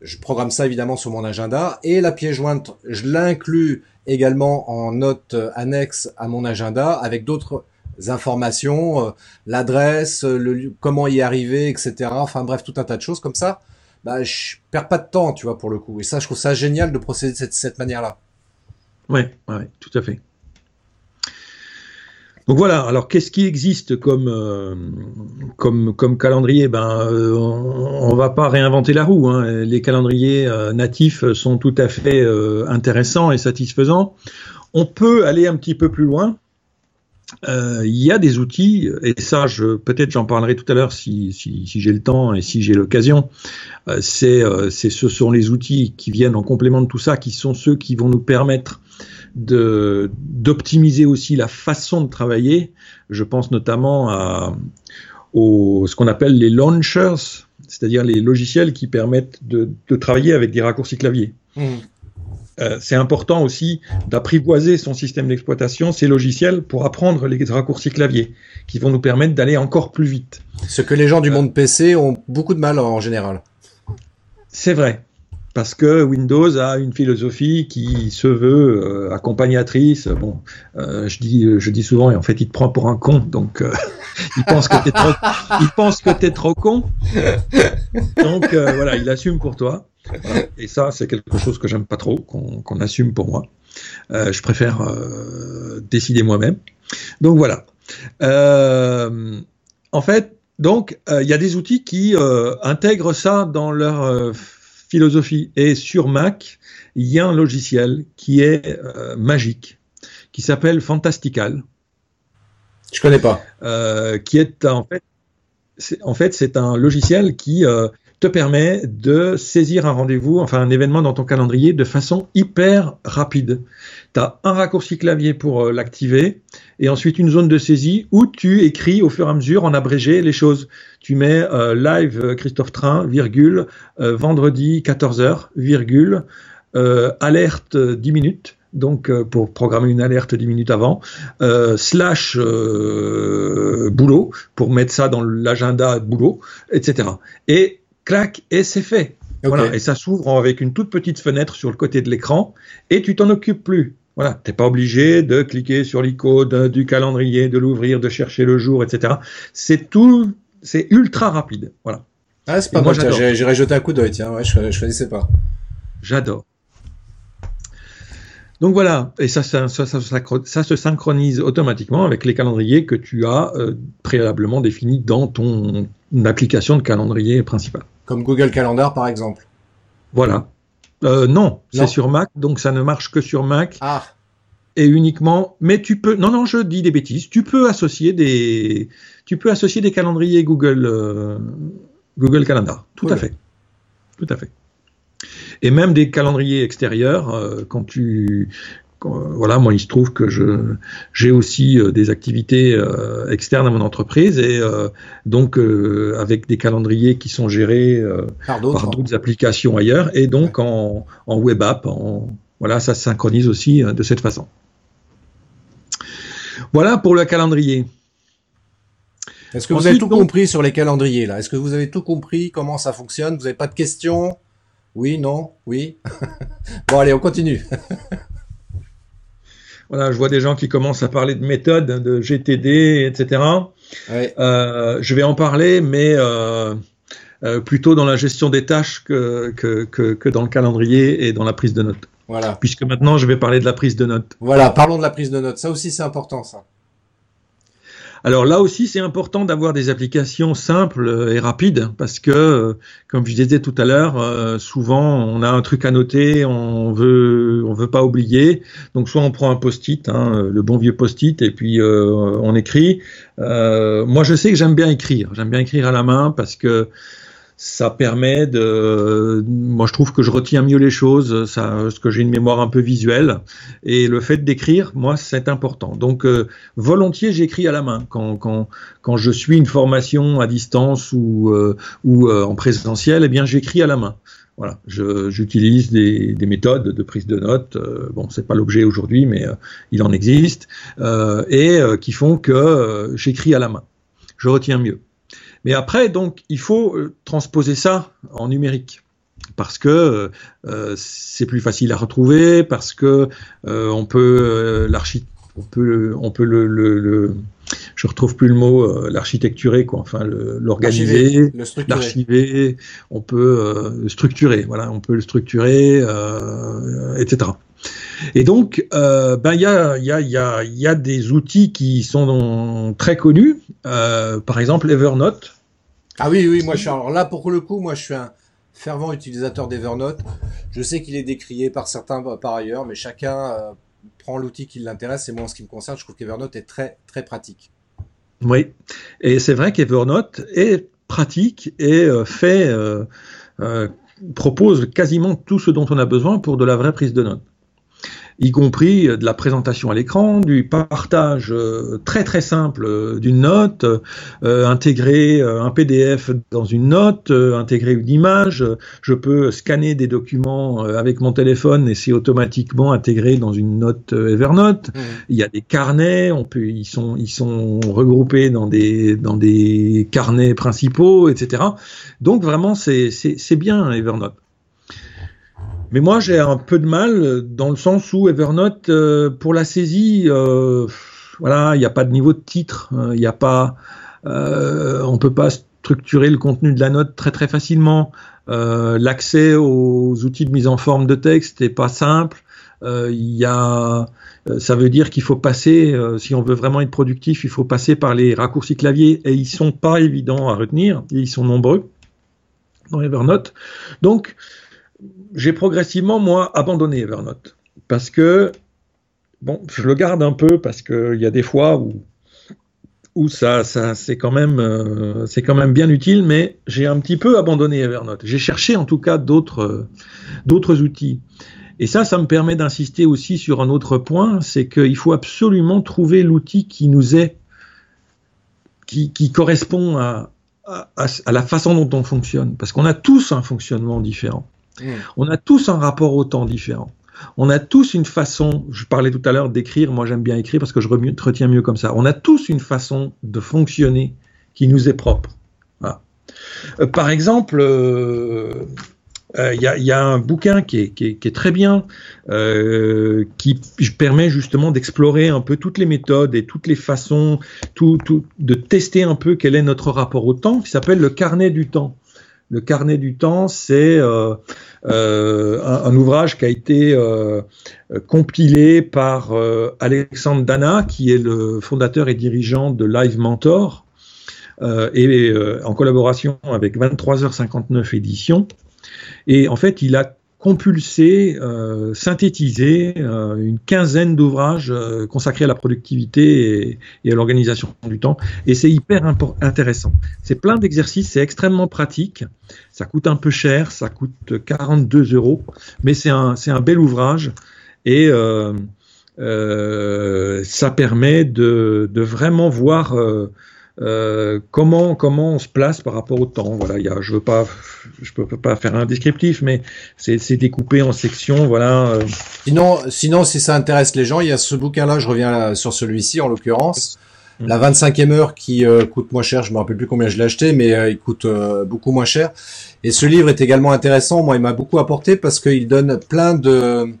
je programme ça évidemment sur mon agenda et la pièce jointe, je l'inclus également en note annexe à mon agenda avec d'autres informations, euh, l'adresse, le comment y arriver, etc. Enfin bref, tout un tas de choses comme ça. Bah, je perds pas de temps, tu vois, pour le coup. Et ça, je trouve ça génial de procéder de cette, manière-là. Oui, ouais, tout à fait. Donc voilà, alors qu'est-ce qui existe comme, euh, calendrier? Ben, euh, On ne va pas réinventer la roue. Hein. Les calendriers euh, natifs sont tout à fait euh, intéressants et satisfaisants. On peut aller un petit peu plus loin euh, il y a des outils, et ça, je, peut-être j'en parlerai tout à l'heure si, si, si j'ai le temps et si j'ai l'occasion. Euh, c'est, euh, c'est, ce sont les outils qui viennent en complément de tout ça, qui sont ceux qui vont nous permettre de, d'optimiser aussi la façon de travailler. Je pense notamment à au, ce qu'on appelle les launchers, c'est-à-dire les logiciels qui permettent de, de travailler avec des raccourcis clavier. Mmh. Euh, c'est important aussi d'apprivoiser son système d'exploitation, ses logiciels, pour apprendre les raccourcis clavier, qui vont nous permettre d'aller encore plus vite. Ce que les gens du monde PC ont beaucoup de mal en général. C'est vrai. Parce que Windows a une philosophie qui se veut euh, accompagnatrice. Bon, euh, je dis, je dis souvent, et en fait, il te prend pour un con, donc il pense que t'es trop, il pense que t'es trop con. Donc voilà, il assume pour toi. Et ça, c'est quelque chose que j'aime pas trop, qu'on assume pour moi. Euh, je préfère euh, décider moi-même. Donc voilà. Euh, en fait, donc il y a des outils qui intègrent ça dans leur philosophie. Et sur Mac, il y a un logiciel qui est magique, qui s'appelle Fantastical. Je connais pas. qui est en fait, en fait, c'est un logiciel qui te permet de saisir un rendez-vous, enfin un événement dans ton calendrier de façon hyper rapide. Tu as un raccourci clavier pour euh, l'activer et ensuite une zone de saisie où tu écris au fur et à mesure en abrégé les choses. Tu mets euh, live euh, Christophe Train, virgule, vendredi 14h, virgule, alerte 10 minutes donc pour programmer une alerte 10 minutes avant, slash boulot, pour mettre ça dans l'agenda boulot, etc. Et clac, et c'est fait. Voilà, et ça s'ouvre avec une toute petite fenêtre sur le côté de l'écran, et tu t'en occupes plus. Voilà, t'es pas obligé de cliquer sur l'icône du calendrier, de l'ouvrir, de chercher le jour, etc. C'est tout, c'est ultra rapide. Voilà. Ah, c'est pas moi, j'irai jeter un coup d'œil, tiens, ouais, je, je connaissais pas. J'adore. Donc voilà, et ça, ça, ça, ça, se synchronise automatiquement avec les calendriers que tu as euh, préalablement définis dans ton application de calendrier principal. Comme Google Calendar par exemple. Voilà. Euh, non, c'est sur Mac, donc ça ne marche que sur Mac. Ah. Et uniquement, mais tu peux, non, non, je dis des bêtises. Tu peux associer des, tu peux associer des calendriers Google, euh, Google Calendar. Tout à fait. Tout à fait. Et même des calendriers extérieurs, euh, quand tu, voilà, moi, il se trouve que je j'ai aussi euh, des activités euh, externes à mon entreprise et euh, donc avec des calendriers qui sont gérés par d'autres applications ailleurs et donc en, en, web app, en, voilà, ça se synchronise aussi de cette façon. Voilà pour le calendrier. Est-ce que vous avez tout compris sur les calendriers là? Est-ce que vous avez tout compris comment ça fonctionne? Vous n'avez pas de questions? Oui, non, oui? bon, allez, on continue. Voilà, je vois des gens qui commencent à parler de méthodes, de GTD, etc. Euh, je vais en parler, mais euh, euh, plutôt dans la gestion des tâches que, que, que, que, dans le calendrier et dans la prise de notes. Voilà. Puisque maintenant, je vais parler de la prise de notes. Voilà, parlons de la prise de notes. Ça aussi, c'est important, ça. Alors là aussi, c'est important d'avoir des applications simples et rapides parce que, comme je disais tout à l'heure, euh, souvent on a un truc à noter, on veut, on veut pas oublier. Donc soit on prend un post-it, hein, le bon vieux post-it, et puis euh, on écrit. Euh, moi, je sais que j'aime bien écrire. J'aime bien écrire à la main parce que ça permet de moi je trouve que je retiens mieux les choses ça parce que j'ai une mémoire un peu visuelle et le fait d'écrire moi c'est important donc euh, volontiers j'écris à la main quand, quand, quand je suis une formation à distance ou euh, ou euh, en présentiel eh bien j'écris à la main voilà, j'utilise des, des, méthodes de prise de notes. bon, c'est pas l'objet aujourd'hui, mais il en existe et qui font que j'écris à la main. Je retiens mieux. Mais après, donc, il faut euh, transposer ça en numérique. Parce que euh, c'est plus facile à retrouver, parce que euh, on peut l'archi, on peut, on peut le, le, le, je retrouve plus le mot, l'architecturer quoi, enfin l'organiser, l'archiver, on peut structurer, voilà, on peut le structurer, etc. Et donc, euh, ben il y a, y, a, y, a, y a des outils qui sont très connus, euh, par exemple Evernote. Ah oui, oui, moi je suis alors là pour le coup, moi je suis un fervent utilisateur d'Evernote. Je sais qu'il est décrié par certains par ailleurs, mais chacun euh, prend l'outil qui l'intéresse. Et moi, en ce qui me concerne, je trouve qu'Evernote est très, très pratique. Oui, et c'est vrai qu'Evernote est pratique et euh, fait, propose quasiment tout ce dont on a besoin pour de la vraie prise de notes y compris de la présentation à l'écran, du partage euh, très très simple euh, d'une note, euh, intégrer un PDF dans une note, intégrer une image. Je peux scanner des documents avec mon téléphone et c'est automatiquement intégré dans une note Evernote. Mmh. Il y a des carnets, on peut, ils sont ils sont regroupés dans des dans des carnets principaux, etc. Donc vraiment c'est c'est bien Evernote. Mais moi, j'ai un peu de mal dans le sens où Evernote, euh, pour la saisie, euh, voilà, il n'y a pas de niveau de titre, hein, il n'y a pas, euh, on peut pas structurer le contenu de la note très très facilement. Euh, l'accès aux outils de mise en forme de texte n'est pas simple. Il y a, ça veut dire qu'il faut passer, si on veut vraiment être productif, il faut passer par les raccourcis clavier et ils sont pas évidents à retenir, ils sont nombreux dans Evernote. Donc, j'ai progressivement, moi, abandonné Evernote. Parce que, bon, je le garde un peu parce qu'il y a des fois où, ça, ça c'est quand, même, euh, quand même bien utile, mais j'ai un petit peu abandonné Evernote. J'ai cherché en tout cas d'autres, outils. Et ça, ça me permet d'insister aussi sur un autre point, c'est qu'il faut absolument trouver l'outil qui nous est, qui, correspond à, la façon dont on fonctionne, parce qu'on a tous un fonctionnement différent. Mm. On a tous un rapport au temps différent. On a tous une façon, je parlais tout à l'heure d'écrire, moi j'aime bien écrire parce que je retiens mieux comme ça. On a tous une façon de fonctionner qui nous est propre. Euh, par exemple, il euh, euh, y, a, un bouquin qui est, très bien, qui permet justement d'explorer un peu toutes les méthodes et toutes les façons, de tester un peu quel est notre rapport au temps, qui s'appelle le carnet du temps. Le carnet du temps, c'est euh, euh, un, ouvrage qui a été euh, compilé par Alexandre Dana, qui est le fondateur et dirigeant de Live Mentor, et en collaboration avec 23h59 éditions. Et en fait, il a compulsé, euh, synthétisé euh, une quinzaine d'ouvrages euh, consacrés à la productivité et, à l'organisation du temps. Et c'est hyper intéressant. C'est plein d'exercices, c'est extrêmement pratique. Ça coûte un peu cher, ça coûte 42 euros, mais c'est un, un bel ouvrage et ça permet de, de vraiment voir euh, comment comment on se place par rapport au temps? Voilà, y a, je veux pas, je peux pas faire un descriptif, mais c'est découpé en sections. Voilà. Euh. Sinon, sinon, si ça intéresse les gens, il y a ce bouquin-là. Je reviens sur celui-ci en l'occurrence. Mm. La 25e heure qui euh, coûte moins cher, je me rappelle plus combien je l'ai acheté, mais il coûte beaucoup moins cher. Et ce livre est également intéressant. Moi, il m'a beaucoup apporté parce qu'il donne plein de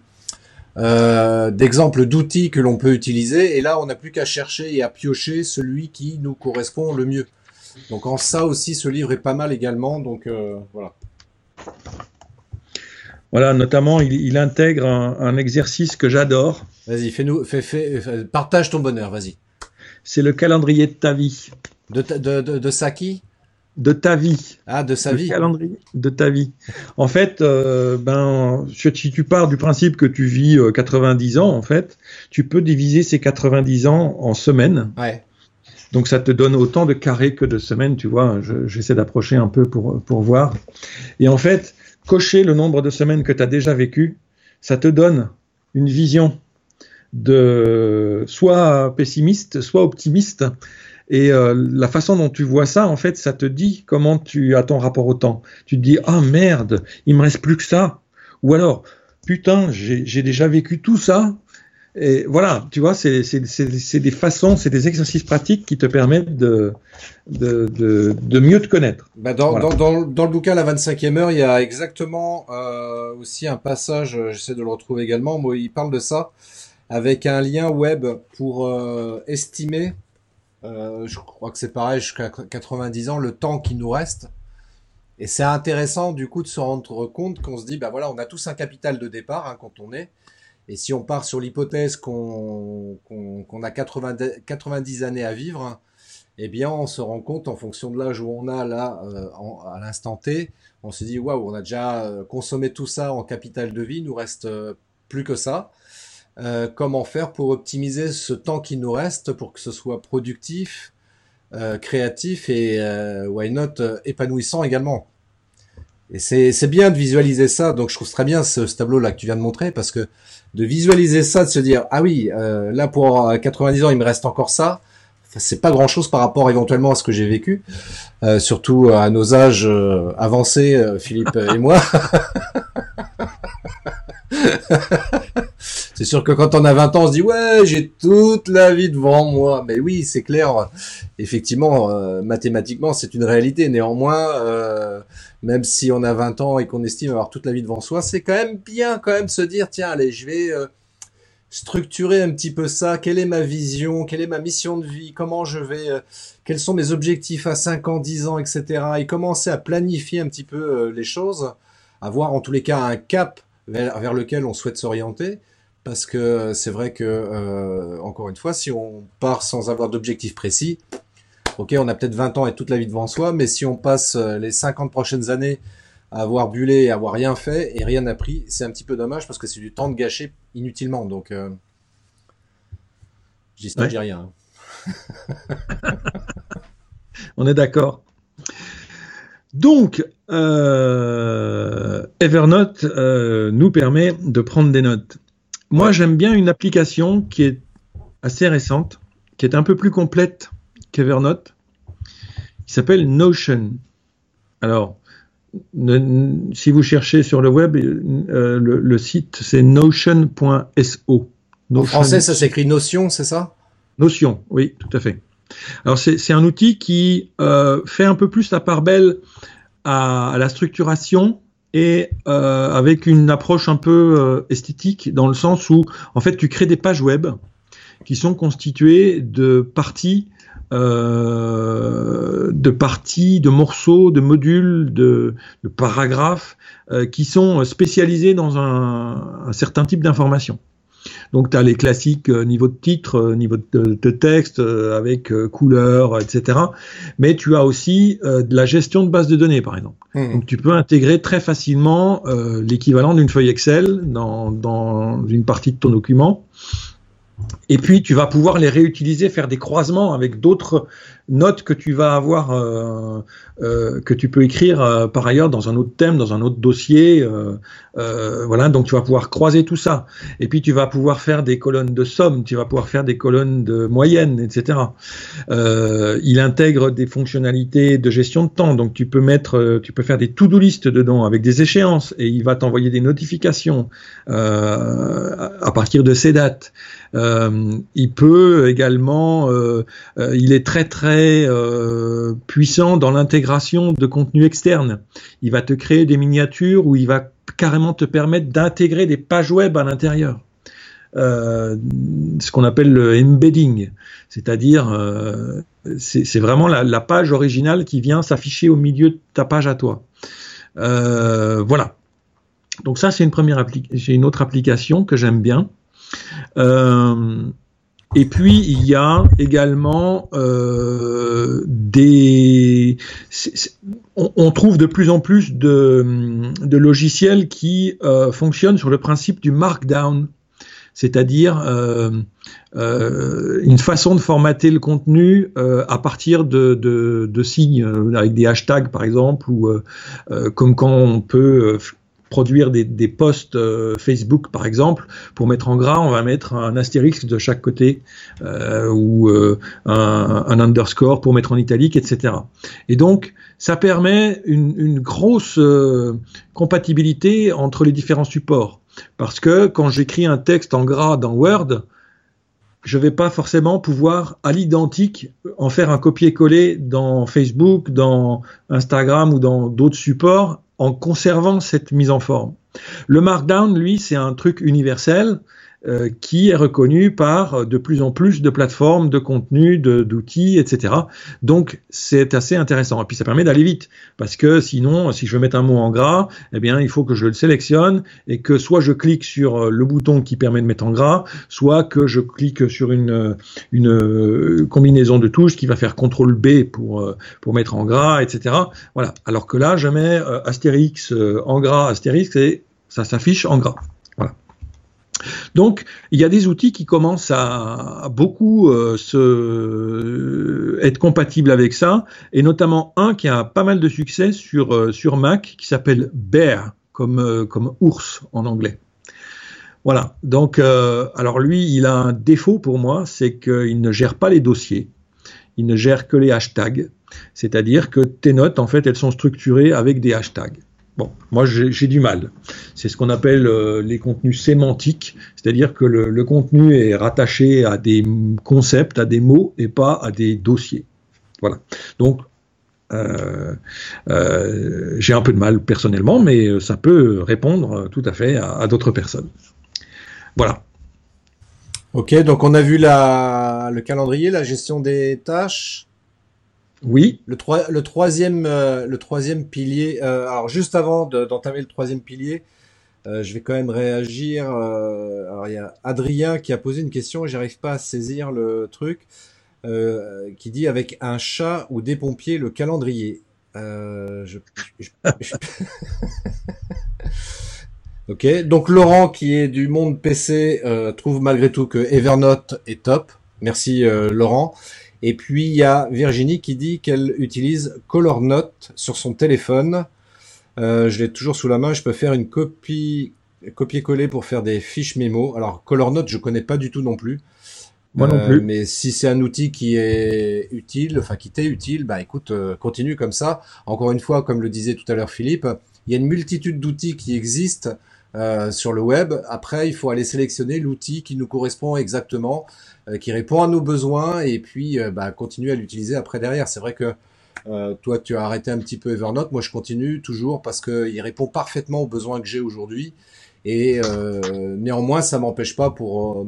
euh, d'exemples d'outils que l'on peut utiliser. Et là, on n'a plus qu'à chercher et à piocher celui qui nous correspond le mieux. Donc en ça aussi, ce livre est pas mal également. Donc euh, voilà. Voilà, notamment, il, intègre un, exercice que j'adore. Vas-y, fais-nous, fais, fais, partage ton bonheur, vas-y. C'est le calendrier de ta vie. De, de, de, de Saki de ta vie. Ah, de sa vie. calendrier de ta vie. En fait, euh, ben, si tu pars du principe que tu vis 90 euh, ans, en fait, tu peux diviser ces 90 ans en semaines. Ouais. Donc ça te donne autant de carrés que de semaines, tu vois. J'essaie d'approcher un peu pour, pour voir. Et en fait, cocher le nombre de semaines que tu as déjà vécu, ça te donne une vision de soit pessimiste, soit optimiste et euh, la façon dont tu vois ça, en fait, ça te dit comment tu as ton rapport au temps. Tu te dis, ah oh, merde, il me reste plus que ça. Ou alors, putain, j'ai déjà vécu tout ça. Et voilà, tu vois, c'est des façons, c'est des exercices pratiques qui te permettent de, de, de, de mieux te connaître. Bah dans, dans, dans, dans, le bouquin La 25e heure, il y a exactement euh, aussi un passage, euh, j'essaie de le retrouver également, où il parle de ça, avec un lien web pour euh, estimer euh, je crois que c'est pareil jusqu'à 90 ans, le temps qui nous reste. Et c'est intéressant du coup de se rendre compte qu'on se dit, bah voilà, on a tous un capital de départ hein, quand on est. Et si on part sur l'hypothèse qu'on qu'on a 90, 90 années à vivre, eh bien on se rend compte en fonction de l'âge où on a là euh, à l'instant T, on se dit waouh, on a déjà euh, consommé tout ça en capital de vie, il nous reste plus que ça. Euh, comment faire pour optimiser ce temps qui nous reste pour que ce soit productif, euh, créatif et euh, why not épanouissant également? Et c'est bien de visualiser ça. Donc je trouve très bien ce, tableau là que tu viens de montrer parce que de visualiser ça, de se dire ah oui là pour 90 ans il me reste encore ça. c'est pas grand chose par rapport éventuellement à ce que j'ai vécu, surtout à nos âges avancés, Philippe et moi. c'est sûr que quand on a 20 ans, on se dit ouais, j'ai toute la vie devant moi. Mais oui, c'est clair. Effectivement, euh, mathématiquement, c'est une réalité. Néanmoins, euh, même si on a 20 ans et qu'on estime avoir toute la vie devant soi, c'est quand même bien quand même se dire tiens, allez, je vais euh, structurer un petit peu ça. Quelle est ma vision? Quelle est ma mission de vie? Comment je vais Quels sont mes objectifs à 5 ans, 10 ans, etc. Et commencer à planifier un petit peu les choses, avoir en tous les cas un cap vers, lequel on souhaite s'orienter. Parce que c'est vrai que, euh, encore une fois, si on part sans avoir d'objectif précis, ok, on a peut-être 20 ans et toute la vie devant soi, mais si on passe euh, les 50 prochaines années à avoir bullé et à avoir rien fait et rien appris, c'est un petit peu dommage parce que c'est du temps de gâcher inutilement. Donc, euh, je dis rien. Hein. on est d'accord. Donc, euh, Evernote euh, nous permet de prendre des notes. Moi, j'aime bien une application qui est assez récente, qui est un peu plus complète qu'Evernote, qui s'appelle Notion. Alors, si vous cherchez sur le web, euh, le, site c'est notion.so. En français, ça s'écrit Notion, c'est ça? Notion, oui, tout à fait. Alors c'est un outil qui euh, fait un peu plus la part belle à, la structuration et euh, avec une approche un peu euh, esthétique dans le sens où en fait tu crées des pages web qui sont constituées de parties de parties, de morceaux, de modules, de, paragraphes qui sont spécialisés dans un certain type d'information. Donc tu as les classiques euh, niveau de titre, euh, niveau de, texte, euh, avec couleur, etc. Mais tu as aussi de la gestion de base de données, par exemple. Mmh. Donc tu peux intégrer très facilement l'équivalent d'une feuille Excel dans, dans une partie de ton document. Et puis tu vas pouvoir les réutiliser, faire des croisements avec d'autres notes que tu vas avoir, euh, euh, que tu peux écrire euh, par ailleurs dans un autre thème, dans un autre dossier. voilà, donc tu vas pouvoir croiser tout ça. Et puis tu vas pouvoir faire des colonnes de somme, tu vas pouvoir faire des colonnes de moyenne, etc. il intègre des fonctionnalités de gestion de temps, donc tu peux mettre, tu peux faire des to-do list dedans avec des échéances et il va t'envoyer des notifications à partir de ces dates. Il peut également, il est très très euh, puissant dans l'intégration de contenu externe. Il va te créer des miniatures où il va carrément te permettre d'intégrer des pages web à l'intérieur. Euh, ce qu'on appelle le embedding, c'est-à-dire euh, c'est vraiment la, page originale qui vient s'afficher au milieu de ta page à toi. voilà. Donc ça c'est une première j'ai une autre application que j'aime bien. Et puis il y a également euh, des, on, trouve de plus en plus de, logiciels qui euh, fonctionnent sur le principe du markdown, c'est-à-dire euh, euh une façon de formater le contenu euh, à partir de, de, signes avec des hashtags par exemple ou comme quand on peut produire des, posts euh, Facebook par exemple, pour mettre en gras, on va mettre un astérisque de chaque côté euh, ou euh, un, un, underscore pour mettre en italique, etc. Et donc, ça permet une, une grosse compatibilité entre les différents supports. Parce que quand j'écris un texte en gras dans Word, je vais pas forcément pouvoir à l'identique en faire un copier-coller dans Facebook, dans Instagram ou dans d'autres supports en conservant cette mise en forme. Le Markdown, lui, c'est un truc universel. Euh, qui est reconnu par de plus en plus de plateformes, de contenus, d'outils, etc. Donc c'est assez intéressant. Et puis ça permet d'aller vite, parce que sinon, si je veux mettre un mot en gras, eh bien il faut que je le sélectionne et que soit je clique sur euh, le bouton qui permet de mettre en gras, soit que je clique sur une, combinaison de touches qui va faire CTRL B pour, mettre en gras, etc. Voilà. Alors que là, je mets euh, Astérix en gras, Astérix, et ça s'affiche en gras. Donc, il y a des outils qui commencent à, beaucoup euh, être compatibles avec ça, et notamment un qui a pas mal de succès sur, euh, Mac, qui s'appelle Bear, comme, euh, comme ours en anglais. Voilà. Donc, alors lui, il a un défaut pour moi, c'est qu'il ne gère pas les dossiers, il ne gère que les hashtags. C'est-à-dire que tes notes, en fait, elles sont structurées avec des hashtags. Bon, moi j'ai du mal. C'est ce qu'on appelle euh, les contenus sémantiques, c'est-à-dire que le, contenu est rattaché à des concepts, à des mots et pas à des dossiers. Voilà. Donc euh, euh, j'ai un peu de mal personnellement, mais ça peut répondre tout à fait à, d'autres personnes. Voilà. Ok, donc on a vu le calendrier, la gestion des tâches. Oui. Le, le, troisième, euh, le troisième pilier. Euh, alors juste avant d'entamer le troisième pilier, euh, je vais quand même réagir. alors il y a Adrien qui a posé une question, j'arrive pas à saisir le truc, qui dit avec un chat ou des pompiers le calendrier. Je, ok. Donc Laurent qui est du monde PC trouve malgré tout que Evernote est top. Merci Laurent. Et puis il y a Virginie qui dit qu'elle utilise ColorNote sur son téléphone. Euh, je l'ai toujours sous la main. Je peux faire une copie, copier-coller pour faire des fiches mémo. Alors ColorNote, je connais pas du tout non plus. Moi non euh, plus. mais si c'est un outil qui est utile, enfin qui t'est utile, bah écoute, euh, continue comme ça. Encore une fois, comme le disait tout à l'heure Philippe, il y a une multitude d'outils qui existent euh, sur le web. Après, il faut aller sélectionner l'outil qui nous correspond exactement. Euh, qui répond à nos besoins et puis euh, bah, continuer à l'utiliser après derrière. C'est vrai que euh, toi, tu as arrêté un petit peu Evernote. Moi, je continue toujours parce qu'il répond parfaitement aux besoins que j'ai aujourd'hui. Et néanmoins, ça m'empêche pas pour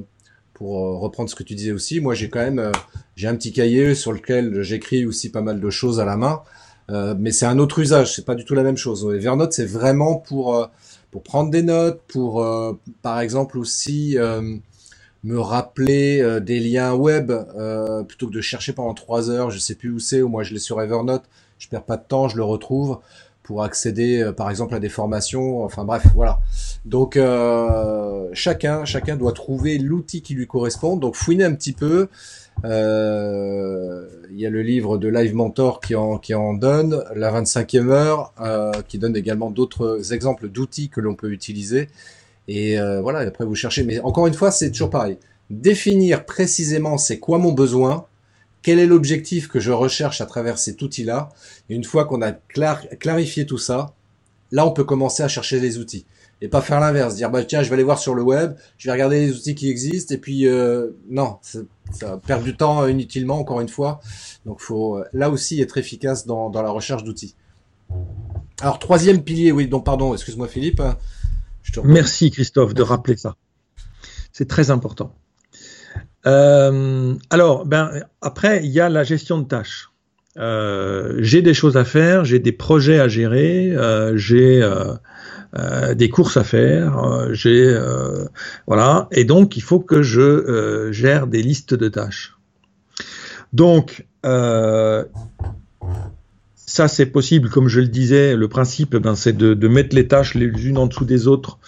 pour reprendre ce que tu disais aussi. Moi, j'ai quand même j'ai un petit cahier sur lequel j'écris aussi pas mal de choses à la main. mais c'est un autre usage. C'est pas du tout la même chose. Evernote, c'est vraiment pour pour prendre des notes, pour par exemple aussi me rappeler euh, des liens web euh, plutôt que de chercher pendant trois heures, je sais plus où c'est, ou moi je l'ai sur Evernote, je perds pas de temps, je le retrouve pour accéder euh, par exemple à des formations, enfin bref, voilà. Donc chacun, chacun doit trouver l'outil qui lui correspond. Donc fouiner un petit peu. Il y a le livre de Live Mentor qui en, qui en donne, la 25e heure, qui donne également d'autres exemples d'outils que l'on peut utiliser. Et euh, voilà, après vous cherchez. Mais encore une fois, c'est toujours pareil. Définir précisément c'est quoi mon besoin, quel est l'objectif que je recherche à travers cet outil-là. Et une fois qu'on a clarifié tout ça, là on peut commencer à chercher les outils. Et pas faire l'inverse, dire bah tiens je vais aller voir sur le web, je vais regarder les outils qui existent et puis euh, non, ça perd du temps inutilement encore une fois. Donc faut euh, là aussi être efficace dans, dans la recherche d'outils. Alors troisième pilier, oui, donc pardon, excuse-moi Philippe. Merci Christophe de rappeler ça. C'est très important. Euh, alors, ben, après, il y a la gestion de tâches. Euh, j'ai des choses à faire, j'ai des projets à gérer, euh, j'ai des courses à faire, j'ai voilà, et donc il faut que je gère des listes de tâches. Donc, ça, c'est possible, comme je le disais, le principe, ben, c'est de, mettre les tâches les unes en dessous des autres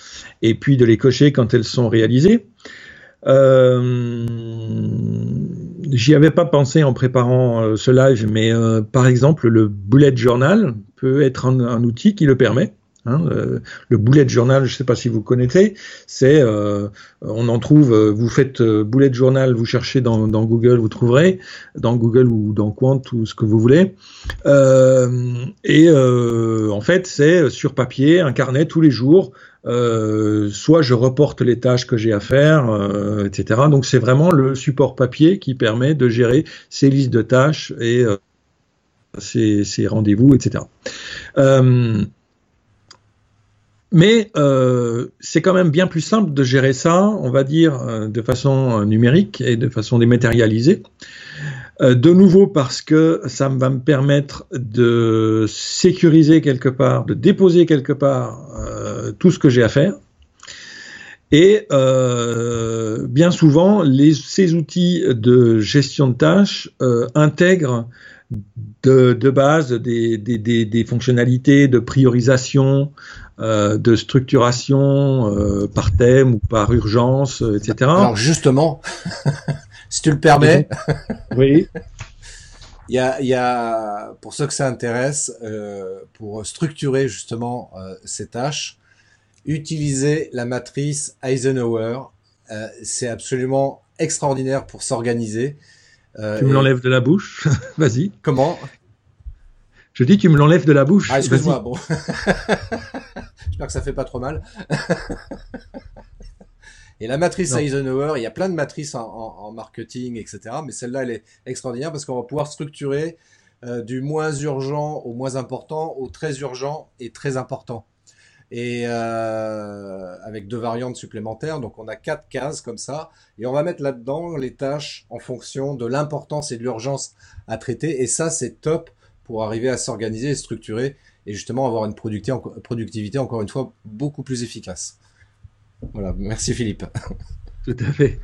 et puis de les cocher quand elles sont réalisées. Euh, J'y avais pas pensé en préparant euh, ce live, mais euh, par exemple, le bullet journal peut être un outil qui le permet. Hein, euh, le bullet journal, je ne sais pas si vous connaissez, c'est, euh, on en trouve, euh, vous faites bullet journal, vous cherchez dans, Google, vous trouverez, dans Google ou dans Quant ou ce que vous voulez. et en fait, c'est sur papier, un carnet tous les jours. soit je reporte les tâches que j'ai à faire, etc. Donc c'est vraiment le support papier qui permet de gérer ces listes de tâches et ces rendez-vous, etc. Mais euh, c'est quand même bien plus simple de gérer ça, on va dire, euh, de façon euh, numérique et de façon dématérialisée. de nouveau parce que ça va me permettre de sécuriser quelque part, de déposer quelque part tout ce que j'ai à faire. Et bien souvent, les, ces outils de gestion de tâches intègrent de, base des, des, fonctionnalités de priorisation, de structuration par thème ou par urgence, etc. Alors justement, si tu le permets, oui. Il y a, il y a, pour ceux que ça intéresse, euh, pour structurer justement euh, ces tâches, utiliser la matrice Eisenhower. Euh, c'est absolument extraordinaire pour s'organiser. Euh, tu me l'enlèves de la bouche? Vas-y. Comment? Je dis tu me l'enlèves de la bouche. Ah, excuse-moi. Bon. J'espère que ça fait pas trop mal. Et la matrice Eisenhower, il y a plein de matrices en, marketing, etc. Mais celle-là, elle est extraordinaire parce qu'on va pouvoir structurer euh, du moins urgent au moins important, au très urgent et très important. Et euh, avec deux variantes supplémentaires, donc on a quatre cases comme ça, et on va mettre là-dedans les tâches en fonction de l'importance et de l'urgence à traiter. Et ça, c'est top pour arriver à s'organiser structurer et justement avoir une productivité, encore une fois, beaucoup plus efficace. Voilà, merci Philippe. Tout à fait.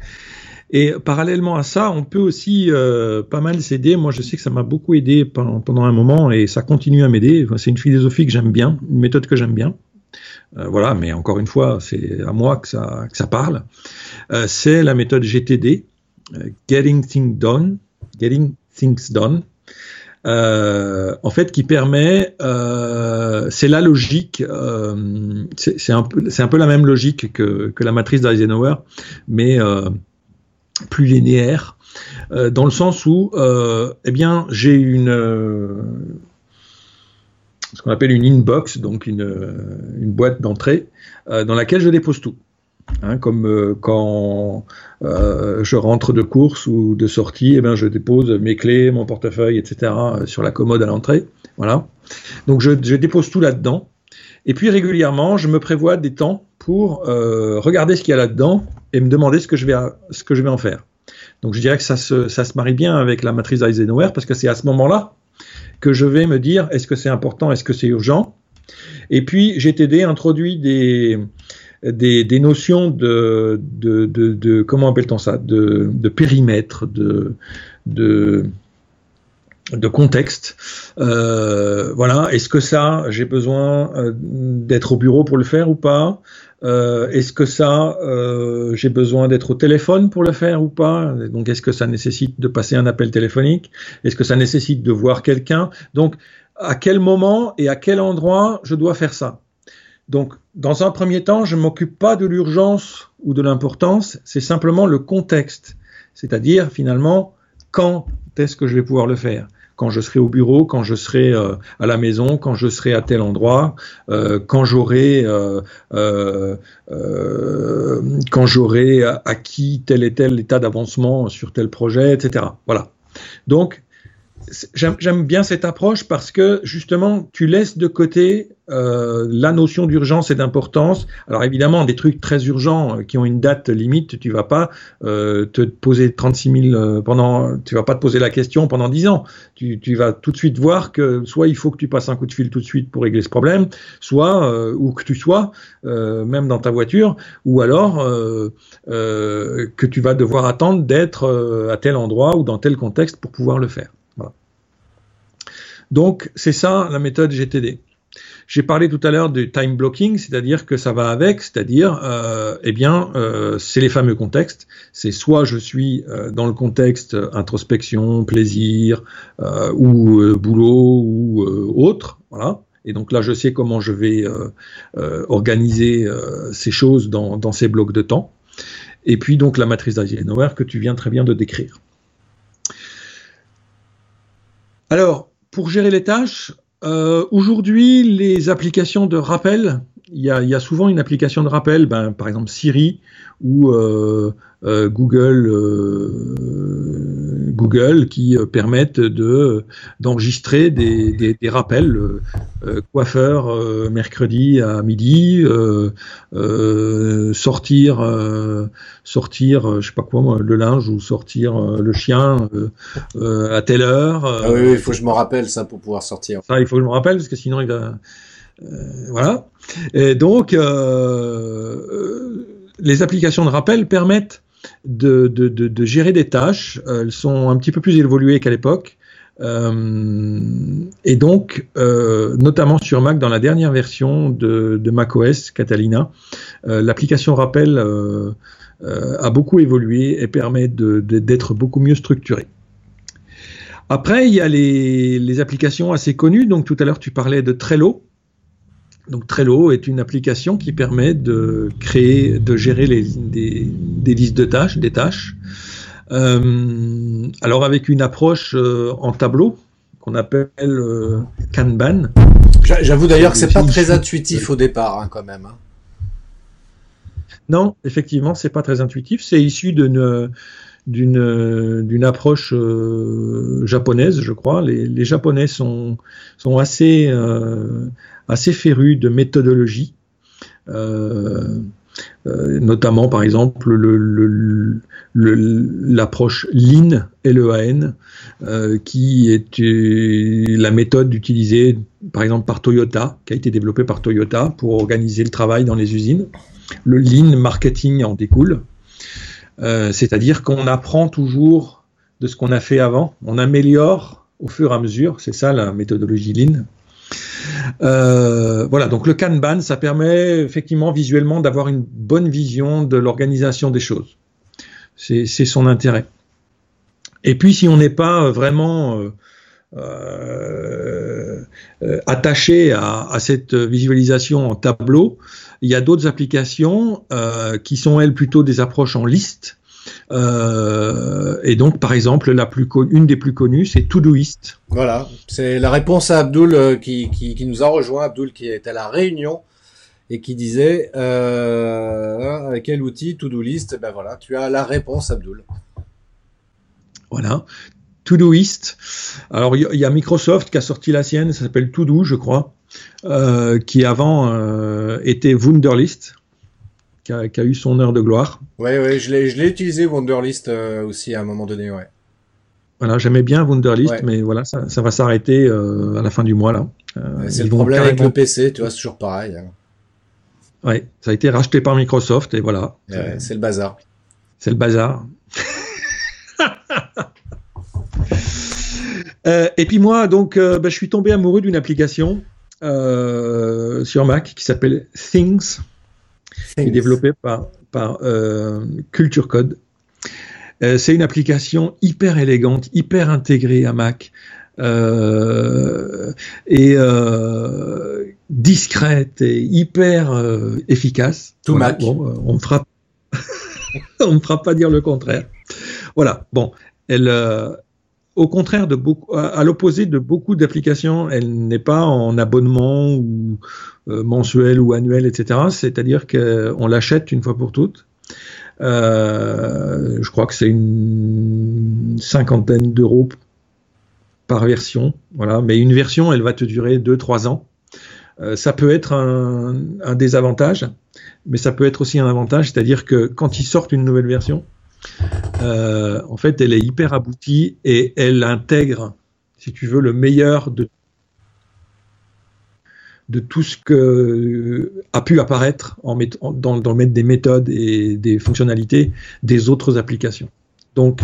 Et parallèlement à ça, on peut aussi euh, pas mal s'aider. Moi, je sais que ça m'a beaucoup aidé pendant, un moment et ça continue à m'aider. c'est une philosophie que j'aime bien, une méthode que j'aime bien. Euh, voilà, mais encore une fois, c'est à moi que ça, que ça parle. Euh, c'est la méthode GTD, Getting Things Done, Getting Things Done. Euh, en fait, qui permet, euh, c'est la logique, euh, c'est un, peu, la même logique que, la matrice d'Eisenhower, mais plus linéaire, dans le sens où, eh bien, j'ai une ce qu'on appelle une inbox, donc une boîte d'entrée, dans laquelle je dépose tout. Hein, comme euh, quand euh, je rentre de course ou de sortie, eh ben, je dépose mes clés, mon portefeuille, etc. Euh, sur la commode à l'entrée. Voilà. Donc je, dépose tout là-dedans. Et puis régulièrement, je me prévois des temps pour regarder ce qu'il y a là-dedans et me demander ce que je vais, ce que je vais en faire. Donc je dirais que ça se, ça se marie bien avec la matrice Eisenhower parce que c'est à ce moment-là que je vais me dire est-ce que c'est important, est-ce que c'est urgent? Et puis GTD introduit des, des, des notions de, de, de, de comment appelle-t-on ça, de, de périmètre, de, de de contexte. Euh, voilà, est-ce que ça, j'ai besoin euh, d'être au bureau pour le faire ou pas? Euh, Est-ce que ça, euh, j'ai besoin d'être au téléphone pour le faire ou pas? Donc, est-ce que ça nécessite de passer un appel téléphonique? Est-ce que ça nécessite de voir quelqu'un? Donc, à quel moment et à quel endroit je dois faire ça? Donc, dans un premier temps, je ne m'occupe pas de l'urgence ou de l'importance, c'est simplement le contexte. C'est-à-dire, finalement, quand est-ce que je vais pouvoir le faire? Quand je serai au bureau, quand je serai euh, à la maison, quand je serai à tel endroit, euh, quand j'aurai euh, quand j'aurai acquis tel et tel état d'avancement sur tel projet, etc. Voilà. Donc j'aime bien cette approche parce que justement tu laisses de côté euh, la notion d'urgence et d'importance. Alors évidemment, des trucs très urgents euh, qui ont une date limite, tu vas pas euh, te poser 36 000 pendant, tu vas pas te poser la question pendant 10 ans. Tu, tu, vas tout de suite voir que soit il faut que tu passes un coup de fil tout de suite pour régler ce problème, soit où que tu sois, même dans ta voiture, ou alors que tu vas devoir attendre d'être à tel endroit ou dans tel contexte pour pouvoir le faire. Donc c'est ça la méthode GTD. J'ai parlé tout à l'heure du time blocking, c'est-à-dire que ça va avec, c'est-à-dire, euh, eh bien, euh, c'est les fameux contextes. C'est soit je suis euh, dans le contexte introspection, plaisir, ou boulot ou autre, voilà. Et donc là, je sais comment je vais organiser ces choses dans, dans, ces blocs de temps. Et puis donc la matrice d'Eisenhower que tu viens très bien de décrire. Alors, pour gérer les tâches, euh, aujourd'hui, les applications de rappel, il y, a, souvent une application de rappel, ben, par exemple Siri ou euh, euh, Google, Google qui permettent de d'enregistrer des, des, des, rappels coiffeur mercredi à midi, sortir sortir je sais pas quoi moi, le linge ou sortir le chien à telle heure. Ah oui, il faut que je me rappelle ça pour pouvoir sortir. Ça, il faut que je me rappelle parce que sinon il va voilà. Et donc, euh, les applications de rappel permettent de, gérer des tâches. Elles sont un petit peu plus évoluées qu'à l'époque. et donc, notamment sur Mac, dans la dernière version de, macOS Catalina, l'application rappel a beaucoup évolué et permet d'être beaucoup mieux structurée. Après, il y a les, applications assez connues. Donc tout à l'heure, tu parlais de Trello. Donc Trello est une application qui permet de créer, de gérer des, listes de tâches, des tâches. Euh, alors avec une approche euh, en tableau qu'on appelle euh, Kanban. J'avoue d'ailleurs que c'est pas très intuitif au départ, hein, quand même. Hein. Non, effectivement, c'est pas très intuitif. C'est issu d'une d'une d'une approche japonaise, je crois. Les, les, Japonais sont sont assez assez férus de méthodologie, euh, notamment par exemple le, l'approche Lean, L-E-A-N, qui est la méthode utilisée par exemple par Toyota, qui a été développée par Toyota pour organiser le travail dans les usines. Le Lean marketing en découle. Euh, c'est-à-dire qu'on apprend toujours de ce qu'on a fait avant, on améliore au fur et à mesure, c'est ça la méthodologie Lean. Euh, voilà, donc le Kanban, ça permet effectivement visuellement d'avoir une bonne vision de l'organisation des choses. C'est son intérêt. Et puis si on n'est pas vraiment euh, attaché à, cette visualisation en tableau, il y a d'autres applications euh, qui sont elles plutôt des approches en liste. Euh, et donc, par exemple, la plus une des plus connues, c'est Todoist. Voilà, c'est la réponse à Abdul euh, qui, qui, qui, nous a rejoint. Abdul qui est à la Réunion et qui disait euh, quel outil Todoist Ben voilà, tu as la réponse, Abdul. Voilà. Todoist. Alors, il y, a Microsoft qui a sorti la sienne, ça s'appelle Todo, je crois. Euh, qui avant était Wunderlist, qui a, eu son heure de gloire. Oui, ouais, je l'ai utilisé Wunderlist euh, aussi à un moment donné, ouais. Voilà, j'aimais bien Wunderlist, mais voilà, ça, va s'arrêter à la fin du mois là. c'est le problème avec le PC, tu vois, c'est toujours pareil. Hein. Ouais, ça a été racheté par Microsoft et voilà. c'est le bazar. C'est le bazar. et puis moi, donc, bah, je suis tombé amoureux d'une application euh, sur Mac qui s'appelle Things, qui est développé par, par euh, Culture Code. Euh, c'est une application hyper élégante, hyper intégrée à Mac. et discrète et hyper efficace. Tout Mac. on ne fera, fera pas dire le contraire. Voilà. Bon, elle, au contraire de beaucoup, à, l'opposé de beaucoup d'applications, elle n'est pas en abonnement ou euh, mensuel ou annuel, etc. C'est-à-dire qu'on l'achète une fois pour toutes. Euh, je crois que c'est une cinquantaine d'euros par version, voilà. Mais une version, elle va te durer 2-3 ans. Euh, ça peut être un, désavantage, mais ça peut être aussi un avantage, c'est-à-dire que quand ils sortent une nouvelle version, euh, en fait, elle est hyper aboutie et elle intègre, si tu veux, le meilleur de de tout ce que a pu apparaître en dans, le domaine des méthodes et des fonctionnalités des autres applications. Donc,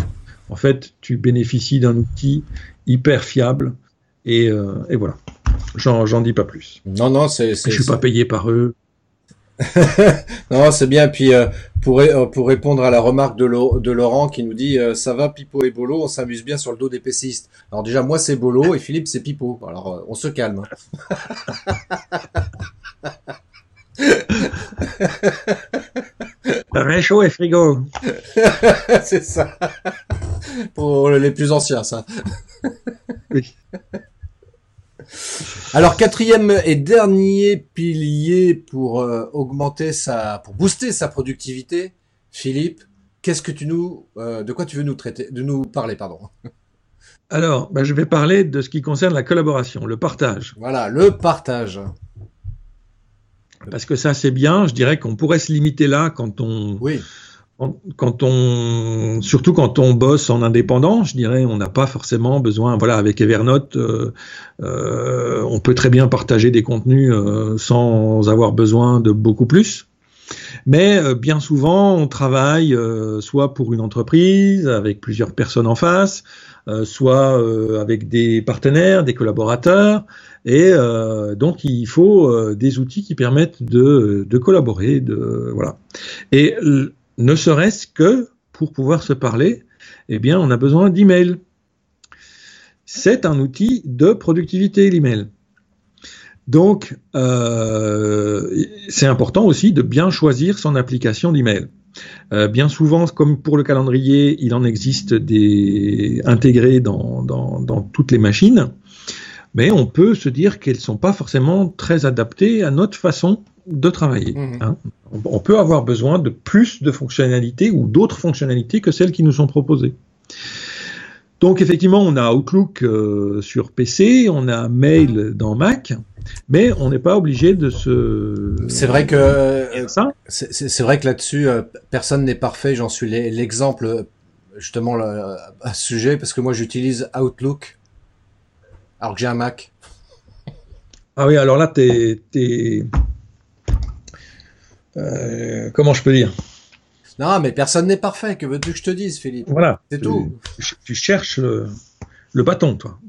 en fait, tu bénéficies d'un outil hyper fiable et, euh, et voilà. J'en dis pas plus. Non, non, c'est. Je suis pas payé par eux. non, c'est bien. Puis euh, pour, euh, pour répondre à la remarque de, de Laurent qui nous dit euh, ça va Pipo et Bolo, on s'amuse bien sur le dos des PCistes. Alors déjà moi c'est Bolo et Philippe c'est Pipo. Alors on se calme. Réchaud et frigo. c'est ça. Pour les plus anciens ça. oui. Alors quatrième et dernier pilier pour euh, augmenter sa, pour booster sa productivité, Philippe, qu'est-ce que tu nous, euh, de quoi tu veux nous traiter, de nous parler, pardon? Alors, bah, je vais parler de ce qui concerne la collaboration, le partage. Voilà, le partage. Parce que ça, c'est bien. Je dirais qu'on pourrait se limiter là quand on, oui quand on, surtout quand on bosse en indépendant, je dirais, on n'a pas forcément besoin. Voilà, avec Evernote, euh, euh, on peut très bien partager des contenus euh, sans avoir besoin de beaucoup plus. Mais euh, bien souvent, on travaille euh, soit pour une entreprise avec plusieurs personnes en face, euh, soit avec des partenaires, des collaborateurs, et donc il faut des outils qui permettent de, de collaborer, de voilà. Et ne serait-ce que pour pouvoir se parler, eh bien, on a besoin d'email. C'est un outil de productivité, l'email. Donc, euh, c'est important aussi de bien choisir son application d'email. Euh, bien souvent, comme pour le calendrier, il en existe des intégrés dans, dans, toutes les machines, mais on peut se dire qu'elles ne sont pas forcément très adaptées à notre façon de travailler. Mmh. Hein. On peut avoir besoin de plus de fonctionnalités ou d'autres fonctionnalités que celles qui nous sont proposées. Donc effectivement, on a Outlook euh, sur PC, on a Mail dans Mac, mais on n'est pas obligé de se. C'est vrai que. C'est vrai que là-dessus, euh, personne n'est parfait. J'en suis l'exemple justement à ce sujet parce que moi j'utilise Outlook alors que j'ai un Mac. Ah oui, alors là, t'es, euh, comment je peux dire non, mais personne n'est parfait. Que veux-tu que je te dise, Philippe? Voilà. C'est tout. Tu, cherches le, bâton, toi.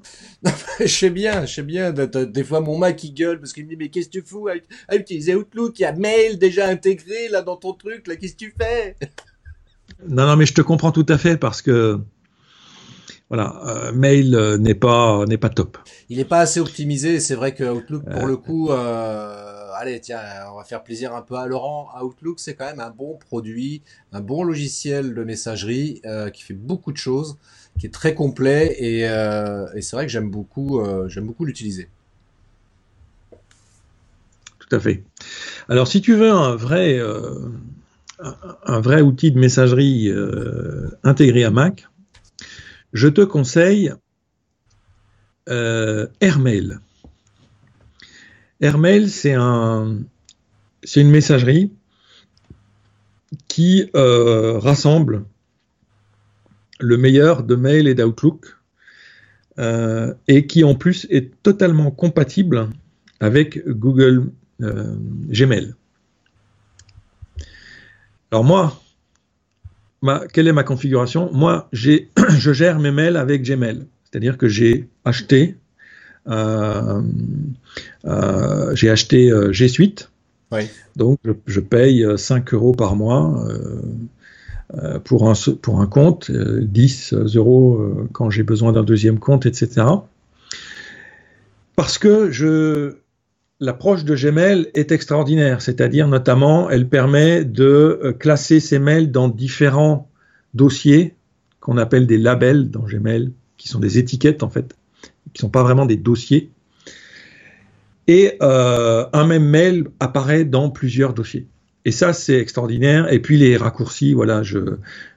je sais bien, je sais bien. Des fois, mon Mac, il gueule parce qu'il me dit, mais qu'est-ce que tu fous à, utiliser Outlook? Il y a Mail déjà intégré là dans ton truc. Là, qu'est-ce que tu fais? Non, non, mais je te comprends tout à fait parce que voilà, euh, Mail euh, n'est pas n'est pas top. Il n'est pas assez optimisé. C'est vrai que Outlook, pour euh, le coup, allez, tiens, on va faire plaisir un peu à Laurent. Outlook, c'est quand même un bon produit, un bon logiciel de messagerie euh, qui fait beaucoup de choses, qui est très complet et, euh, c'est vrai que j'aime beaucoup, euh, j'aime beaucoup l'utiliser. Tout à fait. Alors, si tu veux un vrai, un vrai outil de messagerie intégré à Mac, je te conseille Airmail. Airmail, c'est un, c'est une messagerie qui euh, rassemble le meilleur de Mail et d'Outlook euh, et qui en plus est totalement compatible avec Google euh, Gmail. Alors moi, quelle est ma configuration? Moi, je gère mes mails avec Gmail, c'est-à-dire que j'ai acheté j'ai acheté euh, G Suite. Donc, je, paye 5 euros par mois pour, un, pour un compte, 10 euros quand j'ai besoin d'un deuxième compte, etc. Parce que je, l'approche de Gmail est extraordinaire, c'est-à-dire notamment, elle permet de classer ces mails dans différents dossiers qu'on appelle des labels dans Gmail, qui sont des étiquettes en fait qui sont pas vraiment des dossiers. Et euh, un même mail apparaît dans plusieurs dossiers. Et ça, c'est extraordinaire. Et puis les raccourcis, voilà, je,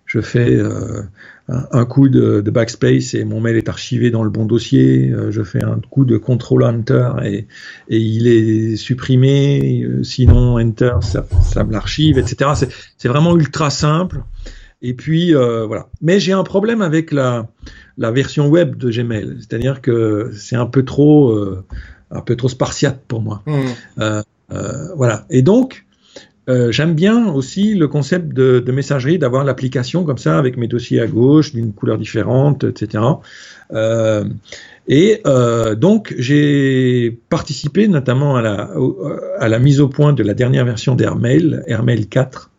je fais euh, un, coup de, backspace et mon mail est archivé dans le bon dossier. Euh, je fais un coup de control enter et, et il est supprimé. sinon, enter, ça, ça me l'archive, etc. C'est vraiment ultra simple. Et puis voilà. Mais j'ai un problème avec la, la version web de Gmail. C'est-à-dire que c'est un peu trop, euh, un peu trop spartiate pour moi. Mmh. Euh, euh, voilà. Et donc, j'aime bien aussi le concept de, messagerie, d'avoir l'application comme ça avec mes dossiers à gauche, d'une couleur différente, etc. et donc j'ai participé notamment à la, à la mise au point de la dernière version d'Airmail, Airmail 4.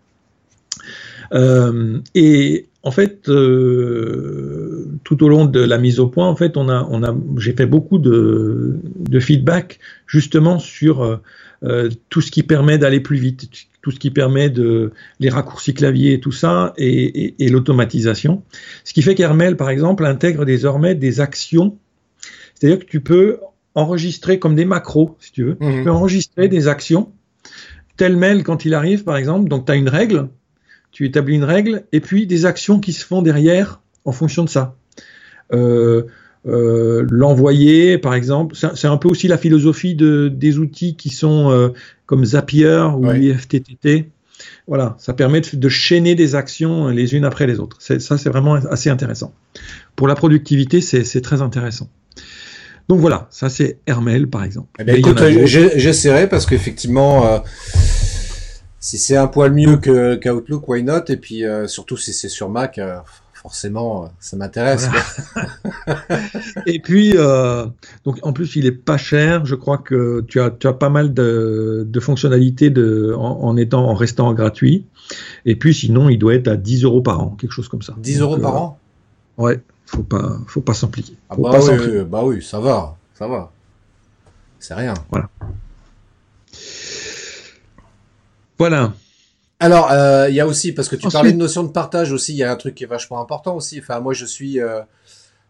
et en fait, euh, tout au long de la mise au point, en fait, on a, on a, j'ai fait beaucoup de, de, feedback justement sur euh, euh, tout ce qui permet d'aller plus vite, tout ce qui permet de les raccourcis clavier et tout ça, et, et, l'automatisation. Ce qui fait qu'Hermel, par exemple, intègre désormais des actions, c'est-à-dire que tu peux enregistrer comme des macros, si tu veux, tu mhm. peux enregistrer des actions. Tel mail quand il arrive, par exemple, donc tu as une règle, tu établis une règle, et puis des actions qui se font derrière en fonction de ça. Euh, euh, l'envoyer, par exemple, c'est un peu aussi la philosophie de, des outils qui sont euh, comme Zapier ou IFTTT. Voilà, ça permet de, chaîner des actions les unes après les autres. Ça, c'est vraiment assez intéressant. Pour la productivité, c'est très intéressant. Donc voilà, ça c'est Hermel par exemple. Eh écoute, j'essaierai parce qu'effectivement, si c'est un poil mieux que qu'Outlook, why not? Et puis surtout si c'est sur Mac, forcément, ça m'intéresse. et puis, donc en plus, il est pas cher. Je crois que tu as, tu as pas mal de, de fonctionnalités de, en, étant, en restant gratuit. Et puis, sinon, il doit être à 10 euros par an, quelque chose comme ça. 10 euros par an? Ouais, faut pas, faut pas s'impliquer. Ah bah, oui, bah oui, ça va, ça va. C'est rien. Voilà. Voilà. Alors, euh, il y a aussi, parce que tu parlais de notion de partage aussi, il y a un truc qui est vachement important aussi. Enfin, moi, je suis, euh,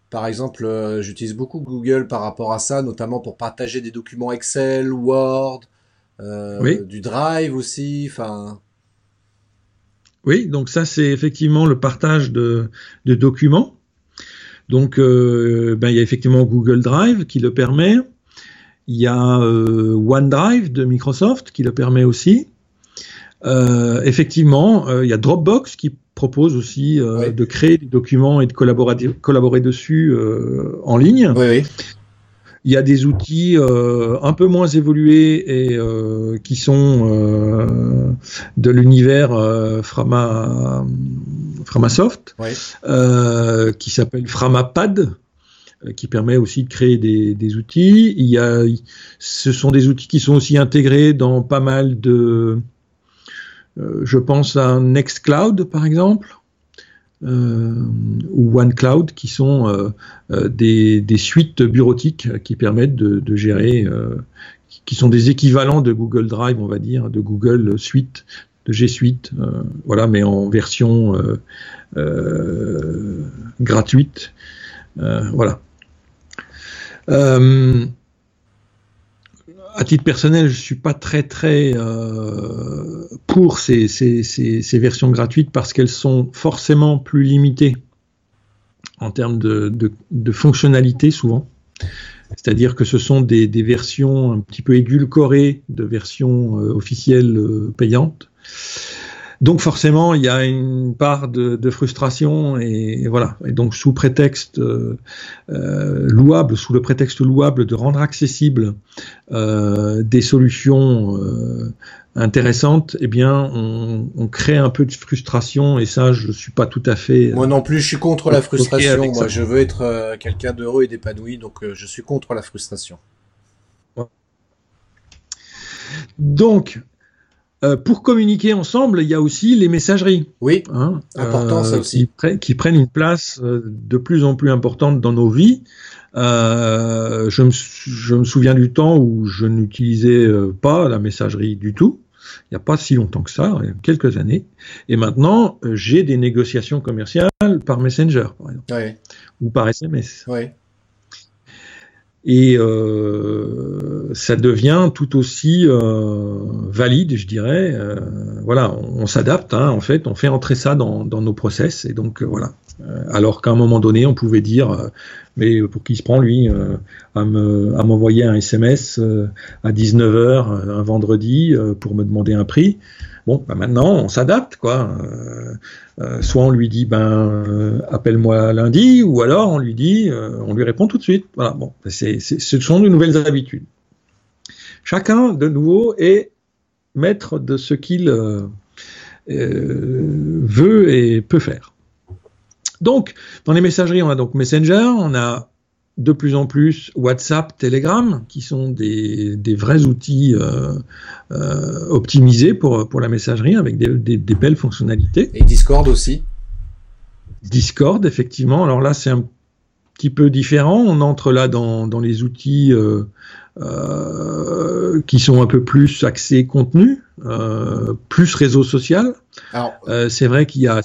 par exemple, euh, j'utilise beaucoup Google par rapport à ça, notamment pour partager des documents Excel, Word, du Drive aussi. Enfin. Oui, donc ça c'est effectivement le partage de, documents. Donc euh, ben, il y a effectivement Google Drive qui le permet. Il y a euh, OneDrive de Microsoft qui le permet aussi. Euh, effectivement, il y a Dropbox qui propose aussi de créer des documents et de collaborer, collaborer dessus en ligne. Oui, oui. Il y a des outils euh, un peu moins évolués et euh, qui sont euh, de l'univers euh, Frama, Framasoft, qui s'appelle Framapad qui permet aussi de créer des, des, outils. Il y a, ce sont des outils qui sont aussi intégrés dans pas mal de, je pense à Nextcloud par exemple, euh, ou OneCloud, qui sont euh, euh, des, suites bureautiques qui permettent de, de gérer, qui sont des équivalents de Google Drive, on va dire, de Google Suite, de G Suite, voilà, mais en version gratuite, voilà à titre personnel, je suis pas très très euh, pour ces, ces, ces, versions gratuites parce qu'elles sont forcément plus limitées en termes de, de, de fonctionnalité souvent. C'est-à-dire que ce sont des, des, versions un petit peu édulcorées de versions euh, officielles euh, payantes. Donc forcément, il y a une part de, frustration et, voilà. Et donc sous prétexte euh, euh, louable, sous le prétexte louable de rendre accessible euh, des solutions intéressantes, eh bien, on, crée un peu de frustration et ça, je suis pas tout à fait. Moi non plus, je suis contre la frustration. Moi, je veux être quelqu'un d'heureux et d'épanoui, donc je suis contre la frustration. Donc, euh, pour communiquer ensemble, il y a aussi les messageries. Oui, hein, important ça euh, aussi. Qui, prennent une place euh, de plus en plus importante dans nos vies. je, me, je me souviens du temps où je n'utilisais pas la messagerie du tout. Il n'y a pas si longtemps que ça, il y a quelques années. Et maintenant, j'ai des négociations commerciales par Messenger, par exemple, ou par SMS. Oui et euh, ça devient tout aussi euh, valide, je dirais. Euh, voilà, on, s'adapte, hein, en fait, on fait entrer ça dans, dans nos process, et donc euh, voilà. Euh, alors qu'à un moment donné, on pouvait dire, euh, mais pour qui se prend lui à me à m'envoyer un SMS à 19h un vendredi pour me demander un prix. Bon, bah maintenant, on s'adapte, quoi. Euh, euh, soit on lui dit, ben, euh, appelle-moi lundi, ou alors on lui dit, on lui répond tout de suite. Voilà, bon, ce sont de nouvelles habitudes. Chacun, de nouveau, est maître de ce qu'il veut et peut faire. Donc, dans les messageries, on a donc Messenger, on a de plus en plus WhatsApp, Telegram, qui sont des, vrais outils euh, euh, optimisés pour, pour la messagerie avec des, belles fonctionnalités. Et Discord aussi Discord, effectivement. Alors là, c'est un petit peu différent. On entre là dans, les outils euh, qui sont un peu plus axés contenu, plus réseau social. c'est vrai qu'il y a,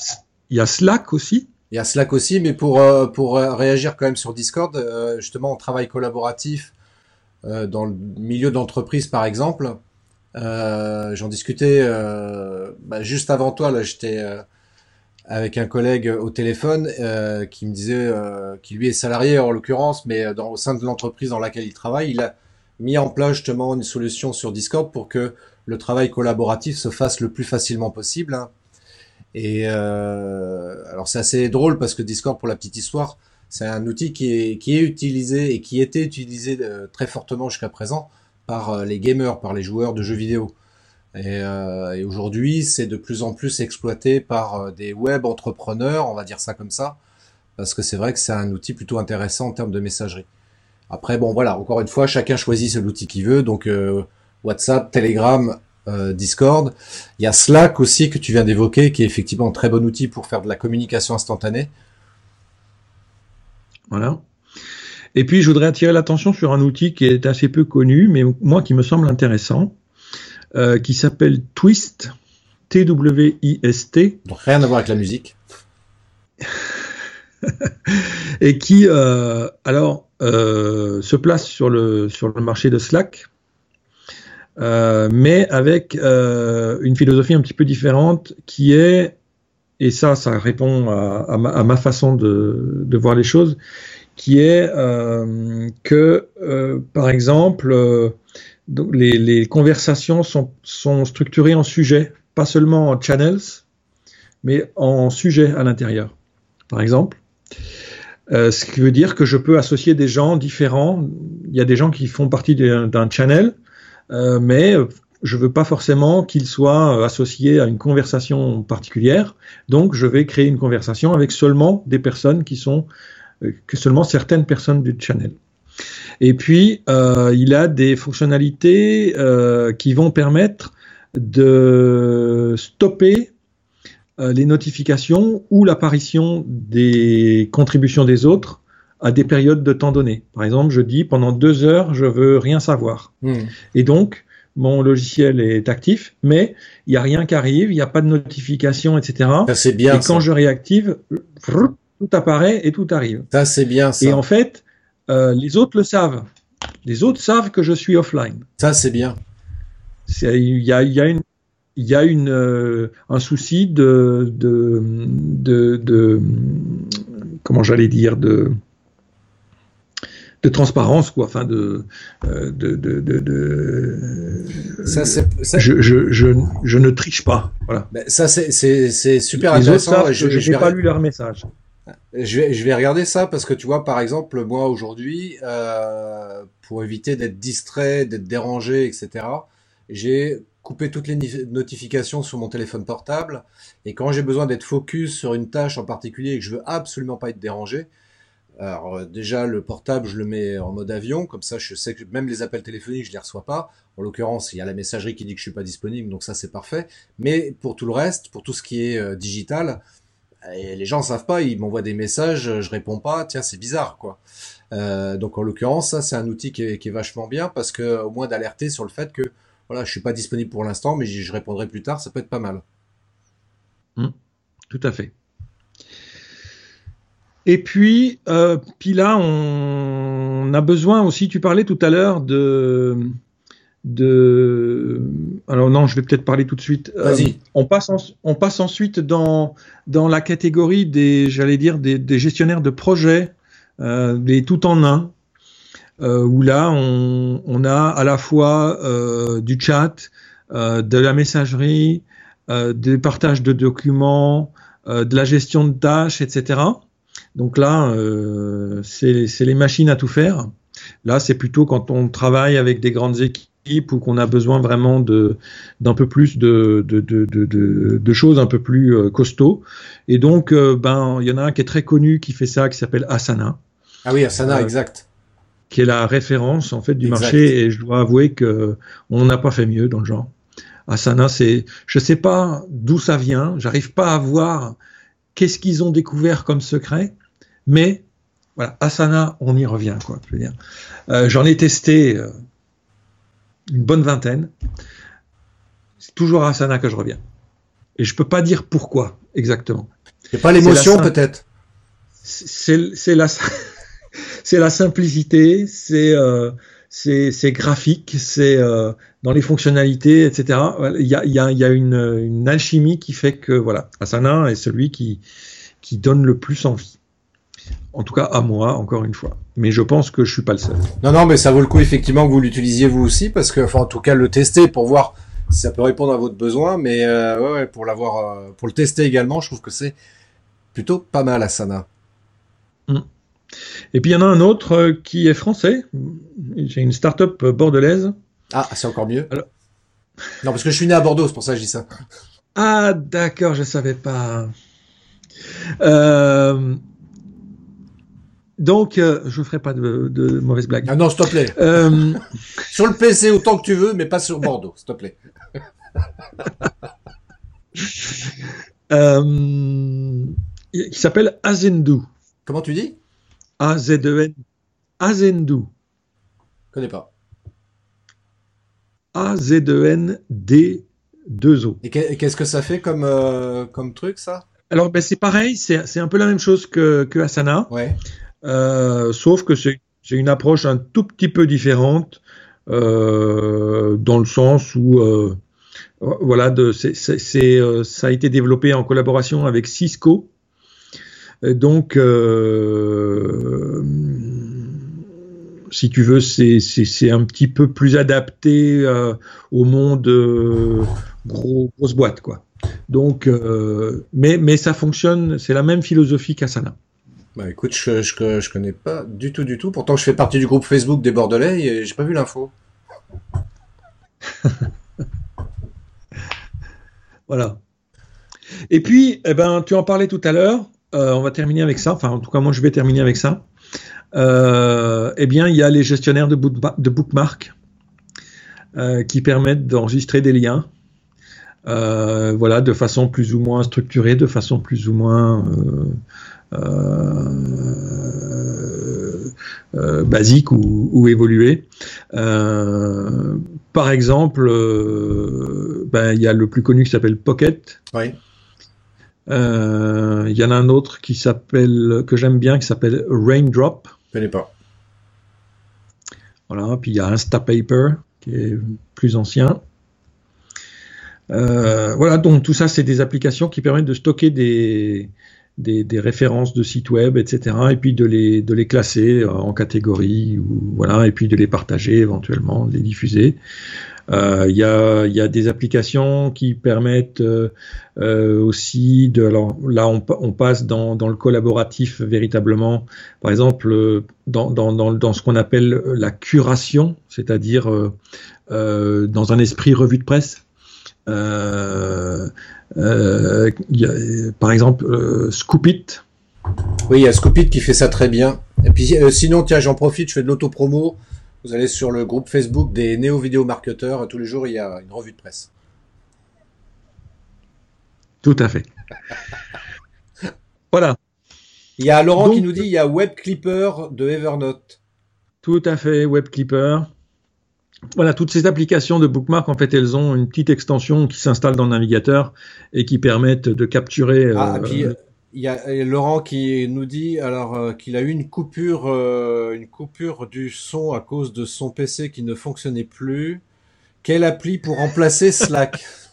il y a Slack aussi il y a Slack aussi, mais pour, euh, pour euh, réagir quand même sur Discord, euh, justement, en travail collaboratif dans le milieu d'entreprise, par exemple. J'en discutais bah, juste avant toi, là, j'étais avec un collègue au téléphone qui me disait qui lui est salarié en l'occurrence, mais dans, au sein de l'entreprise dans laquelle il travaille, il a mis en place justement une solution sur Discord pour que le travail collaboratif se fasse le plus facilement possible. Hein. Et euh, alors c'est assez drôle parce que Discord, pour la petite histoire, c'est un outil qui est, qui est utilisé et qui était utilisé euh, très fortement jusqu'à présent par euh, les gamers, par les joueurs de jeux vidéo. Et, et aujourd'hui, c'est de plus en plus exploité par des web entrepreneurs, on va dire ça comme ça, parce que c'est vrai que c'est un outil plutôt intéressant en termes de messagerie. Après, bon voilà, encore une fois, chacun choisit l'outil qu'il veut, donc WhatsApp, Telegram, euh, Discord. Il y a Slack aussi que tu viens d'évoquer, qui est effectivement un très bon outil pour faire de la communication instantanée. Voilà. Et puis, je voudrais attirer l'attention sur un outil qui est assez peu connu, mais moi qui me semble intéressant, euh, qui s'appelle Twist, T-W-I-S-T. Donc rien à voir avec la musique. et qui, euh, alors, se place sur le, sur le marché de Slack euh, mais avec euh, une philosophie un petit peu différente qui est, et ça, ça répond à, ma, façon de, de, voir les choses, qui est euh, que, euh, par exemple, euh, les, les, conversations sont, sont, structurées en sujets, pas seulement en channels, mais en sujets à l'intérieur. Par exemple, ce qui veut dire que je peux associer des gens différents. Il y a des gens qui font partie d'un channel, euh, mais je veux pas forcément qu'il soit euh, associé à une conversation particulière. Donc, je vais créer une conversation avec seulement des personnes qui sont, euh, que seulement certaines personnes du channel. Et puis, euh, il a des fonctionnalités euh, qui vont permettre de stopper euh, les notifications ou l'apparition des contributions des autres à des périodes de temps données. Par exemple, je dis pendant deux heures, je veux rien savoir. Hmm. Et donc, mon logiciel est actif, mais il n'y a rien qui arrive, il n'y a pas de notification, etc. Ça, c'est bien. Et quand je réactive, tout apparaît et tout arrive. Ça, c'est bien ça. Et en fait, euh, les autres le savent. Les autres savent que je suis offline. Ça, c'est bien. Il y a, y a une il y a une, euh, un souci de, de, de, de comment j'allais dire, de, de transparence, quoi, enfin de, euh, de, de, de, Ça, c'est, Je, je, je, je, ne triche pas, voilà. Ben, ça, c'est, super Les intéressant. Autres je, je n'ai pas lu leur message. Je vais, je vais regarder ça parce que tu vois, par exemple, moi aujourd'hui, euh, pour éviter d'être distrait, d'être dérangé, etc., j'ai coupé toutes les notifications sur mon téléphone portable. Et quand j'ai besoin d'être focus sur une tâche en particulier et que je veux absolument pas être dérangé, alors euh, déjà le portable je le mets en mode avion, comme ça je sais que même les appels téléphoniques je les reçois pas. En l'occurrence il y a la messagerie qui dit que je suis pas disponible, donc ça c'est parfait. Mais pour tout le reste, pour tout ce qui est euh, digital, et les gens savent pas, ils m'envoient des messages, je réponds pas, tiens c'est bizarre quoi. Euh, donc en l'occurrence ça c'est un outil qui est, qui est, vachement bien parce que au moins d'alerter sur le fait que voilà je suis pas disponible pour l'instant mais je répondrai plus tard, ça peut être pas mal. Mmh, tout à fait. Et puis, euh, puis là, on, a besoin aussi, tu parlais tout à l'heure de, de... Alors non, je vais peut-être parler tout de suite. Euh, Vas-y. on, passe on passe ensuite dans, dans la catégorie des, j'allais dire, des, des, gestionnaires de projets, euh, des tout en un, euh, où là, on, on, a à la fois euh, du chat, euh, de la messagerie, des partages de documents, de la gestion de tâches, etc. Donc là, euh, c'est les machines à tout faire. Là, c'est plutôt quand on travaille avec des grandes équipes ou qu'on a besoin vraiment d'un peu plus de, de, de, de, choses un peu plus euh, costauds. Et donc, euh, ben, il y en a un qui est très connu qui fait ça, qui s'appelle Asana. Ah oui, Asana, exact. Qui est la référence en fait du marché. Et je dois avouer que on n'a pas fait mieux dans le genre. Asana, c'est, je sais pas d'où ça vient. J'arrive pas à voir qu'est-ce qu'ils ont découvert comme secret. Mais voilà, Asana, on y revient, quoi. Je veux dire, euh, j'en ai testé euh, une bonne vingtaine. C'est toujours à Asana que je reviens. Et je peux pas dire pourquoi exactement. C'est pas l'émotion peut-être? C'est la c'est la simplicité, c'est euh, c'est graphique, c'est euh, dans les fonctionnalités, etc. Il y a, il y a, il y a une, une, alchimie qui fait que voilà, Asana est celui qui qui donne le plus envie. En tout cas, à moi, encore une fois. Mais je pense que je suis pas le seul. Non, non, mais ça vaut le coup effectivement que vous l'utilisiez vous aussi, parce que, enfin, en tout cas, le tester pour voir si ça peut répondre à votre besoin. Mais euh, ouais, ouais, pour l'avoir, euh, pour le tester également, je trouve que c'est plutôt pas mal Asana. Mmh. Et puis il y en a un autre euh, qui est français. J'ai une start-up bordelaise. Ah, c'est encore mieux. Alors, Non, parce que je suis né à Bordeaux, c'est pour ça que je dis ça. Ah, d'accord, je savais pas. Euh, donc, euh, je ne ferai pas de, de mauvaises blagues. Ah non, s'il te plaît. Euh, Sur le PC autant que tu veux, mais pas sur Bordeaux, s'il te plaît. euh, qui s'appelle Azendu. Comment tu dis? A-Z-E-N. Azendu. Je connais pas. A-Z-E-N-D-2-O. Et qu'est- qu'est-ce que ça fait comme, euh, comme truc, ça? Alors, ben, c'est pareil, c'est c'est un peu la même chose que, que Asana, Ouais. euh, sauf que c'est c'est une approche un tout petit peu différente, euh, dans le sens où, voilà, de, c'est- c'est- c'est, ça a été développé en collaboration avec Cisco. Et donc, euh, si tu veux, c'est un petit peu plus adapté euh, au monde euh, gros, grosse boîte, quoi. Donc, euh, mais, mais ça fonctionne, c'est la même philosophie qu'Asana. Bah écoute, je, je, je connais pas du tout, du tout. Pourtant, je fais partie du groupe Facebook des Bordelais et j'ai pas vu l'info. Voilà. Et puis, eh ben, tu en parlais tout à l'heure. Euh, on va terminer avec ça. Enfin, en tout cas, moi, je vais terminer avec ça. Euh, eh bien, il y a les gestionnaires de, bookma- de bookmarks euh, qui permettent d'enregistrer des liens. voilà, de façon plus ou moins structurée, de façon plus ou moins basique ou, évoluée. Par exemple, ben, il y a le plus connu qui s'appelle Pocket. Oui. Euh, Il y en a un autre qui s'appelle que j'aime bien qui s'appelle Raindrop. Je connais pas. Voilà. Puis il y a Instapaper qui est plus ancien. Euh, voilà. Donc tout ça, c'est des applications qui permettent de stocker des des, références de sites web, etc. Et puis de les de les classer en catégories voilà. Et puis de les partager éventuellement, de les diffuser. Euh, Il y, a, y a des applications qui permettent euh, euh, aussi de. Alors là, on, pa- on passe dans, dans le collaboratif véritablement. Par exemple, dans, dans, dans, ce qu'on appelle la curation, c'est-à-dire dans un esprit revue de presse. Euh, euh, il y a, par exemple, euh, Scoop It. Oui, il y a Scoopit qui fait ça très bien. Et puis sinon, tiens, j'en profite, je fais de l'autopromo. Vous allez sur le groupe Facebook des néo-vidéo marketeurs. Tous les jours, il y a une revue de presse. Tout à fait. voilà. Il y a Laurent Donc- qui nous dit il y a Web Clipper de Evernote. Tout à fait, Web Clipper. Voilà, toutes ces applications de bookmark, en fait, elles ont une petite extension qui s'installe dans le navigateur et qui permettent de capturer. Ah, euh, puis euh, il y a Laurent qui nous dit alors euh, qu'il a eu une coupure, une coupure du son à cause de son PC qui ne fonctionnait plus. Quelle appli pour remplacer Slack?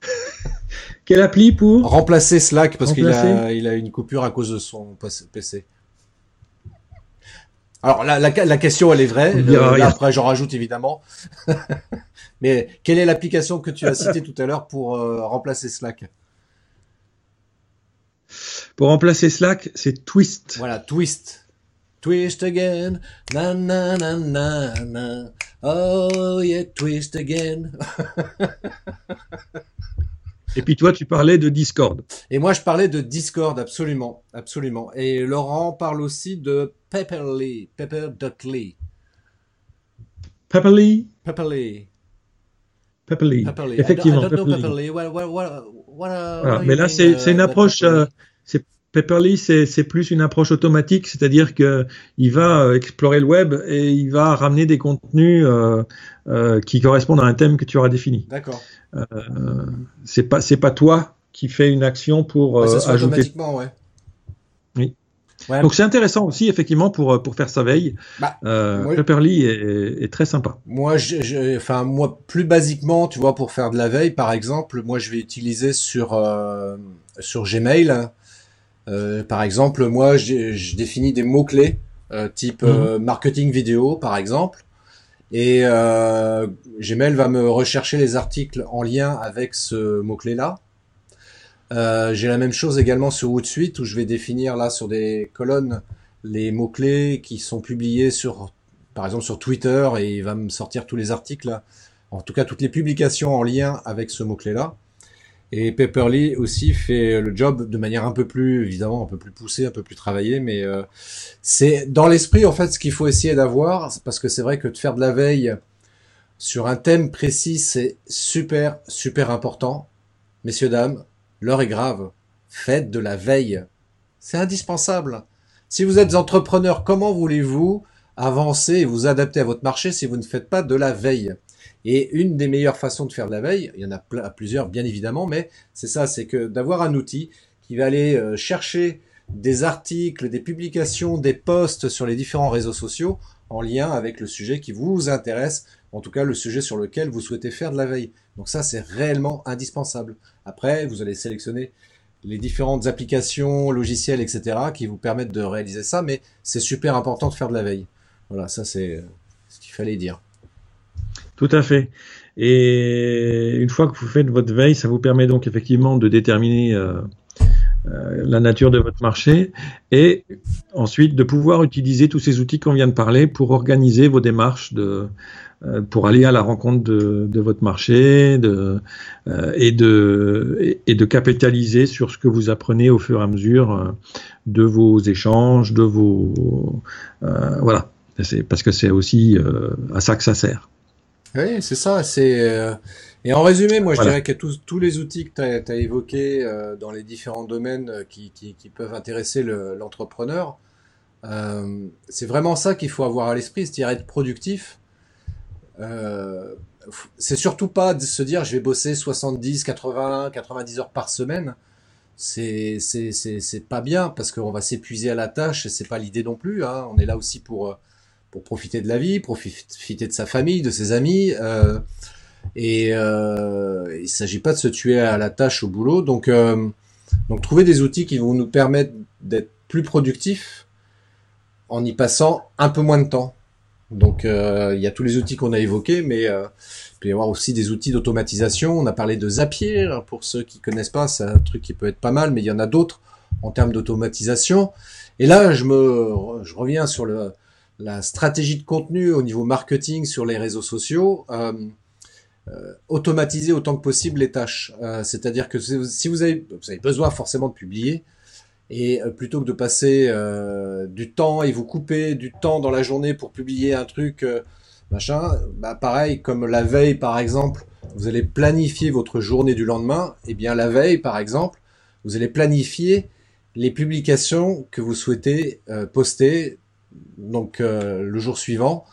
Quelle appli pour Remplacer Slack parce qu'il a, il a une coupure à cause de son PC. Alors la, la, la question elle est vraie. Après j'en rajoute évidemment. Mais quelle est l'application que tu as citée tout à l'heure pour euh, remplacer Slack? Pour remplacer Slack, c'est Twist. Voilà, twist. Twist again. Na na na na na. Oh yeah, twist again. Et puis toi, tu parlais de Discord. Et moi, je parlais de Discord, absolument, absolument. Et Laurent parle aussi de Pepperly, Pepper.ly. Pepperly, Pepperly. Pepperly. Pepperly. Effectivement, I don't, I don't know Pepperly. Pepperly. What, what, what, what, uh, do Mais là, c'est uh, c'est une approche. Pepperly? euh, c'est Pepperly, c'est plus une approche automatique, c'est-à-dire que il va euh, explorer le web et il va ramener des contenus euh, euh, qui correspondent à un thème que tu auras défini. D'accord. Euh, c'est pas c'est pas toi qui fais une action pour Ouais, euh, ça fait ajouter. automatiquement, ouais. Oui. Ouais. Donc c'est intéressant aussi effectivement pour euh, pour faire sa veille. Bah, Euh, Pepperly est, est très sympa. Moi, je, je- enfin, moi, plus basiquement, tu vois, pour faire de la veille, par exemple, moi, je vais utiliser sur euh, sur Gmail. Euh, par exemple, moi, je définis des mots clés, type euh, marketing vidéo, par exemple, et euh, Gmail va me rechercher les articles en lien avec ce mot clé là. Euh, j'ai la même chose également sur Hootsuite où je vais définir là sur des colonnes les mots clés qui sont publiés sur par exemple sur Twitter et il va me sortir tous les articles, en tout cas toutes les publications en lien avec ce mot-clé-là. Et Paperly aussi fait le job de manière un peu plus, évidemment, un peu plus poussée, un peu plus travaillée, mais euh, c'est dans l'esprit en fait ce qu'il faut essayer d'avoir, parce que c'est vrai que de faire de la veille sur un thème précis, c'est super, super important. Messieurs, dames, l'heure est grave. Faites de la veille. C'est indispensable. Si vous êtes entrepreneur, comment voulez-vous avancer et vous adapter à votre marché si vous ne faites pas de la veille? Et une des meilleures façons de faire de la veille, il y en a plusieurs bien évidemment, mais c'est ça, c'est que d'avoir un outil qui va aller euh, chercher des articles, des publications, des posts sur les différents réseaux sociaux en lien avec le sujet qui vous intéresse, en tout cas le sujet sur lequel vous souhaitez faire de la veille. Donc ça, c'est réellement indispensable. Après, vous allez sélectionner les différentes applications, logiciels, etc., qui vous permettent de réaliser ça, mais c'est super important de faire de la veille. Voilà, ça c'est ce qu'il fallait dire. Tout à fait. Et une fois que vous faites votre veille, ça vous permet donc effectivement de déterminer euh, euh, la nature de votre marché et ensuite de pouvoir utiliser tous ces outils qu'on vient de parler pour organiser vos démarches de, euh, pour aller à la rencontre de, votre marché et, de, et, de capitaliser sur ce que vous apprenez au fur et à mesure de vos échanges, de vos voilà, parce que c'est aussi à ça que ça sert. Oui, c'est ça. C'est et en résumé, moi, je dirais que tous, tous les outils que tu as, évoqués euh, dans les différents domaines euh, qui, qui, qui peuvent intéresser l'entrepreneur, euh, c'est vraiment ça qu'il faut avoir à l'esprit, c'est-à-dire être productif. Euh, c'est surtout pas de se dire je vais bosser 70, 80, 90 heures par semaine. C'est pas bien parce qu'on va s'épuiser à la tâche et c'est pas l'idée non plus. Hein. On est là aussi pour pour profiter de la vie, profiter de sa famille, de ses amis. Euh, et euh, il s'agit pas de se tuer à la tâche au boulot. Donc, euh, donc trouver des outils qui vont nous permettre d'être plus productifs en y passant un peu moins de temps. Donc euh, il y a tous les outils qu'on a évoqués, mais euh, il peut y avoir aussi des outils d'automatisation. On a parlé de Zapier, pour ceux qui connaissent pas, c'est un truc qui peut être pas mal, mais il y en a d'autres en termes d'automatisation. Et là, je me, je reviens sur le, la stratégie de contenu au niveau marketing sur les réseaux sociaux. Euh, euh, automatiser autant que possible les tâches. Euh, c'est-à-dire que si vous avez, besoin forcément de publier, et plutôt que de passer du temps et vous couper du temps dans la journée pour publier un truc, machin, bah pareil, comme la veille par exemple, vous allez planifier votre journée du lendemain, et eh bien la veille par exemple, vous allez planifier les publications que vous souhaitez poster donc le jour suivant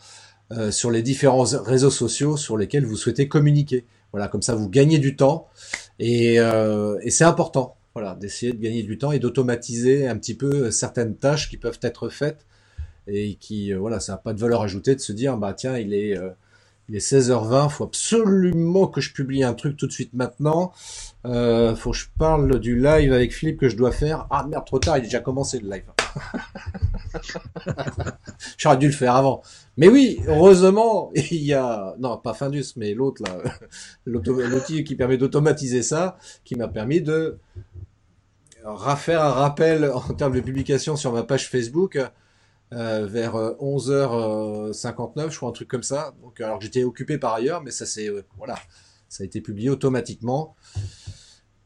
euh, sur les différents réseaux sociaux sur lesquels vous souhaitez communiquer. Voilà, comme ça vous gagnez du temps et, euh, et c'est important. Voilà, d'essayer de gagner du temps et d'automatiser un petit peu certaines tâches qui peuvent être faites et qui, euh, voilà, ça n'a pas de valeur ajoutée de se dire, bah tiens, il est, il est 16h20, faut absolument que je publie un truc tout de suite maintenant. Euh, faut que je parle du live avec Philippe que je dois faire. Ah merde, trop tard, il est déjà commencé le live. J'aurais dû le faire avant. Mais oui, heureusement, il y a, non, pas Findus, mais l'autre là, l'outil qui permet d'automatiser ça, qui m'a permis de refaire un rappel en termes de publication sur ma page Facebook euh, vers 11h59, euh, je crois un truc comme ça. Donc, alors j'étais occupé par ailleurs, mais ça c'est, euh, voilà, ça a été publié automatiquement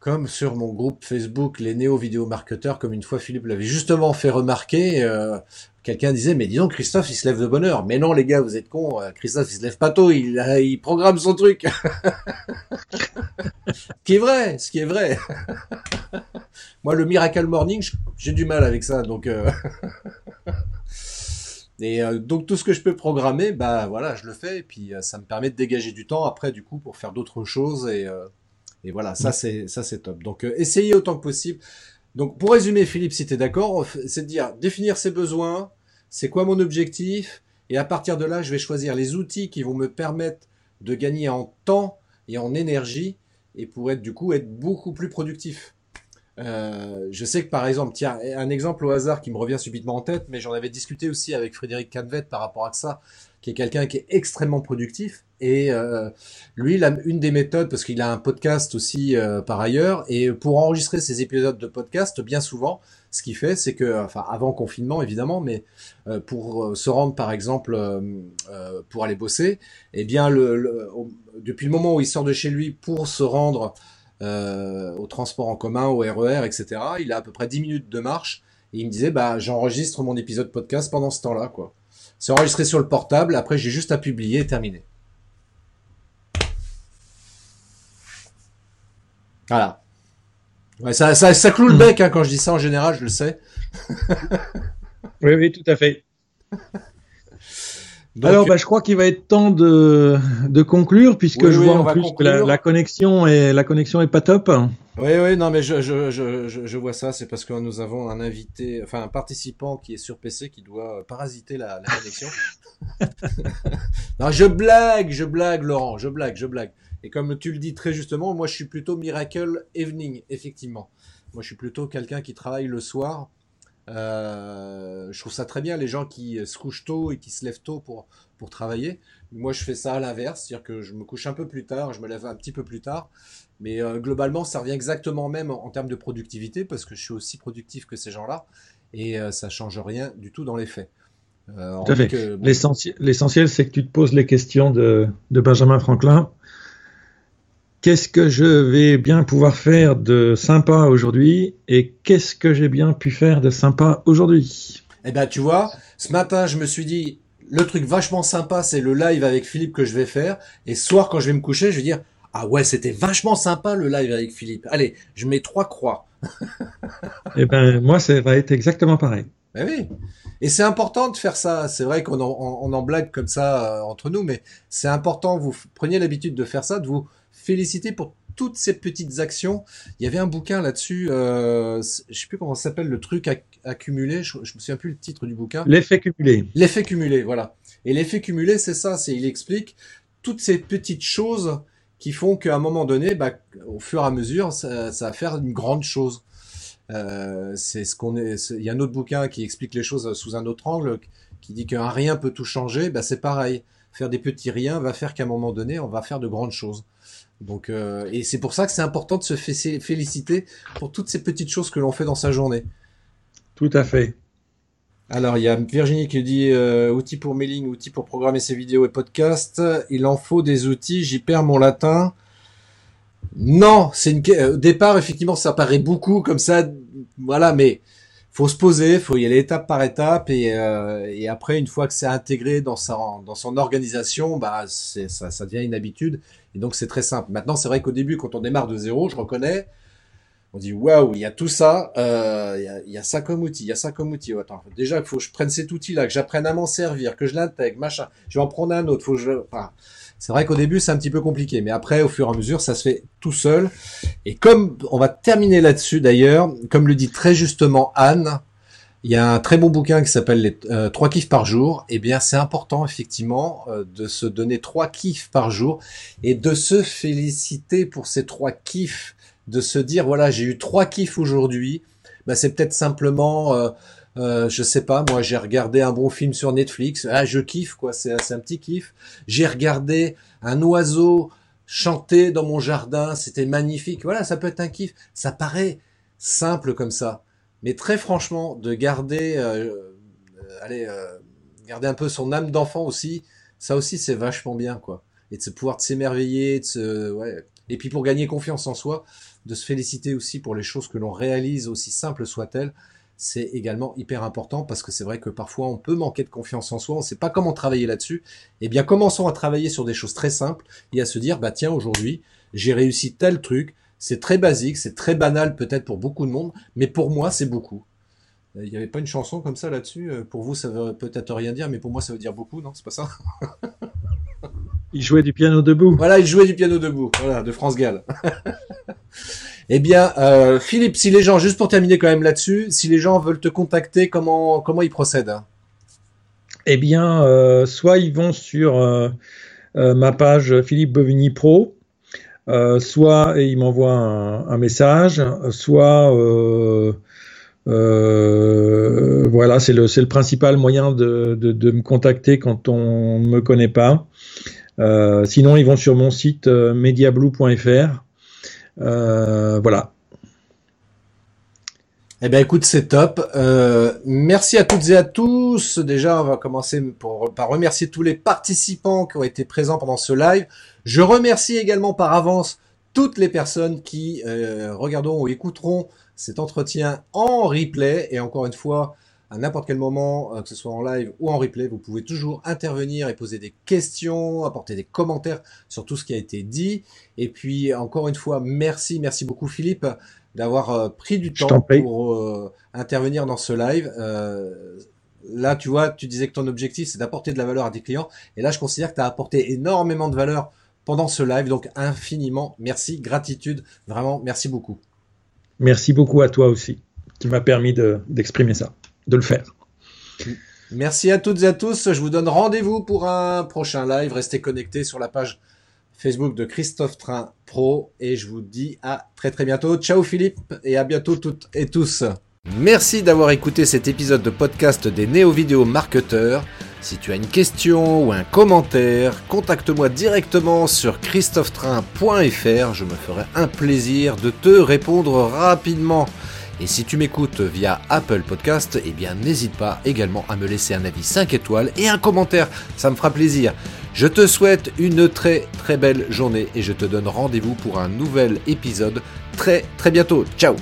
comme sur mon groupe Facebook les néo-vidéo marketeurs, comme une fois Philippe l'avait justement fait remarquer, euh, quelqu'un disait mais disons Christophe il se lève de bonne heure. Mais non les gars vous êtes cons, euh, Christophe il se lève pas tôt, il, euh, il programme son truc. ce qui est vrai, ce qui est vrai. Moi le Miracle Morning j'ai du mal avec ça donc. Et donc tout ce que je peux programmer, bah voilà, je le fais et puis ça me permet de dégager du temps après du coup pour faire d'autres choses et et voilà, ça c'est ça c'est top. Donc euh, essayez autant que possible. Donc pour résumer, Philippe, si tu es d'accord, c'est de dire définir ses besoins, c'est quoi mon objectif, et à partir de là, je vais choisir les outils qui vont me permettre de gagner en temps et en énergie, et pour être du coup être beaucoup plus productif. Euh, je sais que par exemple, tiens, un exemple au hasard qui me revient subitement en tête, mais j'en avais discuté aussi avec Frédéric Canvet par rapport à ça. Qui est quelqu'un qui est extrêmement productif. Et euh, lui, a une des méthodes, parce qu'il a un podcast aussi euh, par ailleurs, et pour enregistrer ses épisodes de podcast, bien souvent, ce qu'il fait, c'est que, enfin, avant confinement évidemment, mais euh, pour se rendre par exemple, pour aller bosser, eh bien, depuis le moment où il sort de chez lui pour se rendre au transport en commun, au RER, etc., il a à peu près 10 minutes de marche, et il me disait, bah, j'enregistre mon épisode podcast pendant ce temps-là, quoi. C'est enregistré sur le portable, après j'ai juste à publier et terminer. Voilà. Ouais, ça, ça, ça cloue le hmm. bec hein, quand je dis ça en général, je le sais. oui, oui, tout à fait. Alors, bah, je crois qu'il va être temps de, de conclure, puisque je vois en plus que la, connexion est, la connexion est pas top. Oui, oui, non, mais je, je, je, je vois ça, c'est parce que nous avons un invité, enfin un participant qui est sur PC qui doit parasiter la, la connexion. non, je blague, je blague, Laurent, je blague, je blague. Et comme tu le dis très justement, moi je suis plutôt Miracle Evening, effectivement. Moi je suis plutôt quelqu'un qui travaille le soir. Euh, je trouve ça très bien les gens qui se couchent tôt et qui se lèvent tôt pour, pour travailler. Moi je fais ça à l'inverse, c'est-à-dire que je me couche un peu plus tard, je me lève un petit peu plus tard. Mais euh, globalement ça revient exactement même en, termes de productivité parce que je suis aussi productif que ces gens-là et euh, ça change rien du tout dans les faits. Euh, L'essentiel, c'est que tu te poses les questions de, de Benjamin Franklin qu'est-ce que je vais bien pouvoir faire de sympa aujourd'hui et qu'est-ce que j'ai bien pu faire de sympa aujourd'hui? Eh ben, tu vois, ce matin, je me suis dit, le truc vachement sympa, c'est le live avec Philippe que je vais faire. Et ce soir, quand je vais me coucher, je vais dire, ah ouais, c'était vachement sympa le live avec Philippe. Allez, je mets trois croix. eh ben, moi, ça va être exactement pareil. Ben oui. Et c'est important de faire ça. C'est vrai qu'on en, on en blague comme ça euh, entre nous, mais c'est important. Vous preniez l'habitude de faire ça, de vous féliciter pour toutes ces petites actions. Il y avait un bouquin là-dessus, euh, je sais plus comment ça s'appelle, le truc accumulé, je, je me souviens plus le titre du bouquin. L'effet cumulé. L'effet cumulé, voilà. Et l'effet cumulé, c'est ça, c'est il explique toutes ces petites choses qui font qu'à un moment donné, bah, au fur et à mesure, ça, ça va faire une grande chose. Euh, c'est ce qu'on est. Il y a un autre bouquin qui explique les choses sous un autre angle, qui dit qu'un rien peut tout changer. Bah, c'est pareil. Faire des petits riens va faire qu'à un moment donné, on va faire de grandes choses. Donc, euh, et c'est pour ça que c'est important de se féliciter pour toutes ces petites choses que l'on fait dans sa journée. Tout à fait. Alors, il y a Virginie qui dit euh, outils pour mailing, outils pour programmer ses vidéos et podcasts. Il en faut des outils. J'y perds mon latin. Non, c'est une. Au départ, effectivement, ça paraît beaucoup comme ça. Voilà, mais faut se poser, faut y aller étape par étape et, euh, et après une fois que c'est intégré dans sa dans son organisation, bah ça, ça devient une habitude et donc c'est très simple. Maintenant c'est vrai qu'au début quand on démarre de zéro, je reconnais, on dit waouh il y a tout ça, euh, il, y a, y a ça comme outil, il y a ça comme outil. Attends, déjà il faut que je prenne cet outil là, que j'apprenne à m'en servir, que je l'intègre, machin. Je vais en prendre un autre, faut que je. Enfin, c'est vrai qu'au début, c'est un petit peu compliqué, mais après, au fur et à mesure, ça se fait tout seul. Et comme on va terminer là-dessus d'ailleurs, comme le dit très justement Anne, il y a un très bon bouquin qui s'appelle les euh, trois kiffs par jour. Eh bien, c'est important effectivement euh, de se donner trois kiffs par jour et de se féliciter pour ces trois kiffs, de se dire voilà, j'ai eu trois kiffs aujourd'hui. Bah, c'est peut-être simplement euh, euh, je sais pas, moi j'ai regardé un bon film sur Netflix, ah je kiffe quoi, c'est un petit kiff. J'ai regardé un oiseau chanter dans mon jardin, c'était magnifique. Voilà, ça peut être un kiff. Ça paraît simple comme ça, mais très franchement, de garder, euh, euh, allez, garder un peu son âme d'enfant aussi, ça aussi c'est vachement bien quoi. Et de se pouvoir s'émerveiller, de se. Et puis pour gagner confiance en soi, de se féliciter aussi pour les choses que l'on réalise, aussi simples soient-elles c'est également hyper important parce que c'est vrai que parfois on peut manquer de confiance en soi, on ne sait pas comment travailler là-dessus. Eh bien, commençons à travailler sur des choses très simples et à se dire, bah tiens, aujourd'hui, j'ai réussi tel truc, c'est très basique, c'est très banal peut-être pour beaucoup de monde, mais pour moi, c'est beaucoup. Euh, il n'y avait pas une chanson comme ça là-dessus euh, Pour vous, ça veut peut-être rien dire, mais pour moi, ça veut dire beaucoup, non C'est pas ça? Il jouait du piano debout. Voilà, il jouait du piano debout, voilà, de France Gall. Eh bien, euh, Philippe, si les gens, juste pour terminer quand même là-dessus, si les gens veulent te contacter, comment comment ils procèdent? Eh bien, euh, soit ils vont sur euh, ma page Philippe Bovigny Pro, soit ils m'envoient un, message, soit voilà, c'est le, principal moyen de, de, de, me contacter quand on ne me connaît pas. sinon, ils vont sur mon site mediablue.fr. voilà, eh bien, écoute, c'est top. Euh, merci à toutes et à tous. Déjà, on va commencer pour, par remercier tous les participants qui ont été présents pendant ce live. Je remercie également par avance toutes les personnes qui euh, regarderont ou écouteront cet entretien en replay. Et encore une fois, à n'importe quel moment, euh, que ce soit en live ou en replay, vous pouvez toujours intervenir et poser des questions, apporter des commentaires sur tout ce qui a été dit. Et puis, encore une fois, merci, merci beaucoup Philippe d'avoir euh, pris du temps pour euh, intervenir dans ce live. Euh, là, tu vois, tu disais que ton objectif, c'est d'apporter de la valeur à tes clients. Et là, je considère que tu as apporté énormément de valeur pendant ce live. Donc, infiniment merci, gratitude. Vraiment, merci beaucoup. Merci beaucoup à toi aussi, qui m'a permis d'exprimer ça, de le faire. Merci à toutes et à tous. Je vous donne rendez-vous pour un prochain live. Restez connectés sur la page Facebook de Christophe Train Pro et je vous dis à très très bientôt. Ciao Philippe et à bientôt toutes et tous. Merci d'avoir écouté cet épisode de podcast des néo-vidéo marketeurs. Si tu as une question ou un commentaire, contacte-moi directement sur christophetrain.fr. Je me ferai un plaisir de te répondre rapidement. Et si tu m'écoutes via Apple Podcast, eh bien n'hésite pas également à me laisser un avis 5 étoiles et un commentaire, ça me fera plaisir. Je te souhaite une très très belle journée et je te donne rendez-vous pour un nouvel épisode très très bientôt. Ciao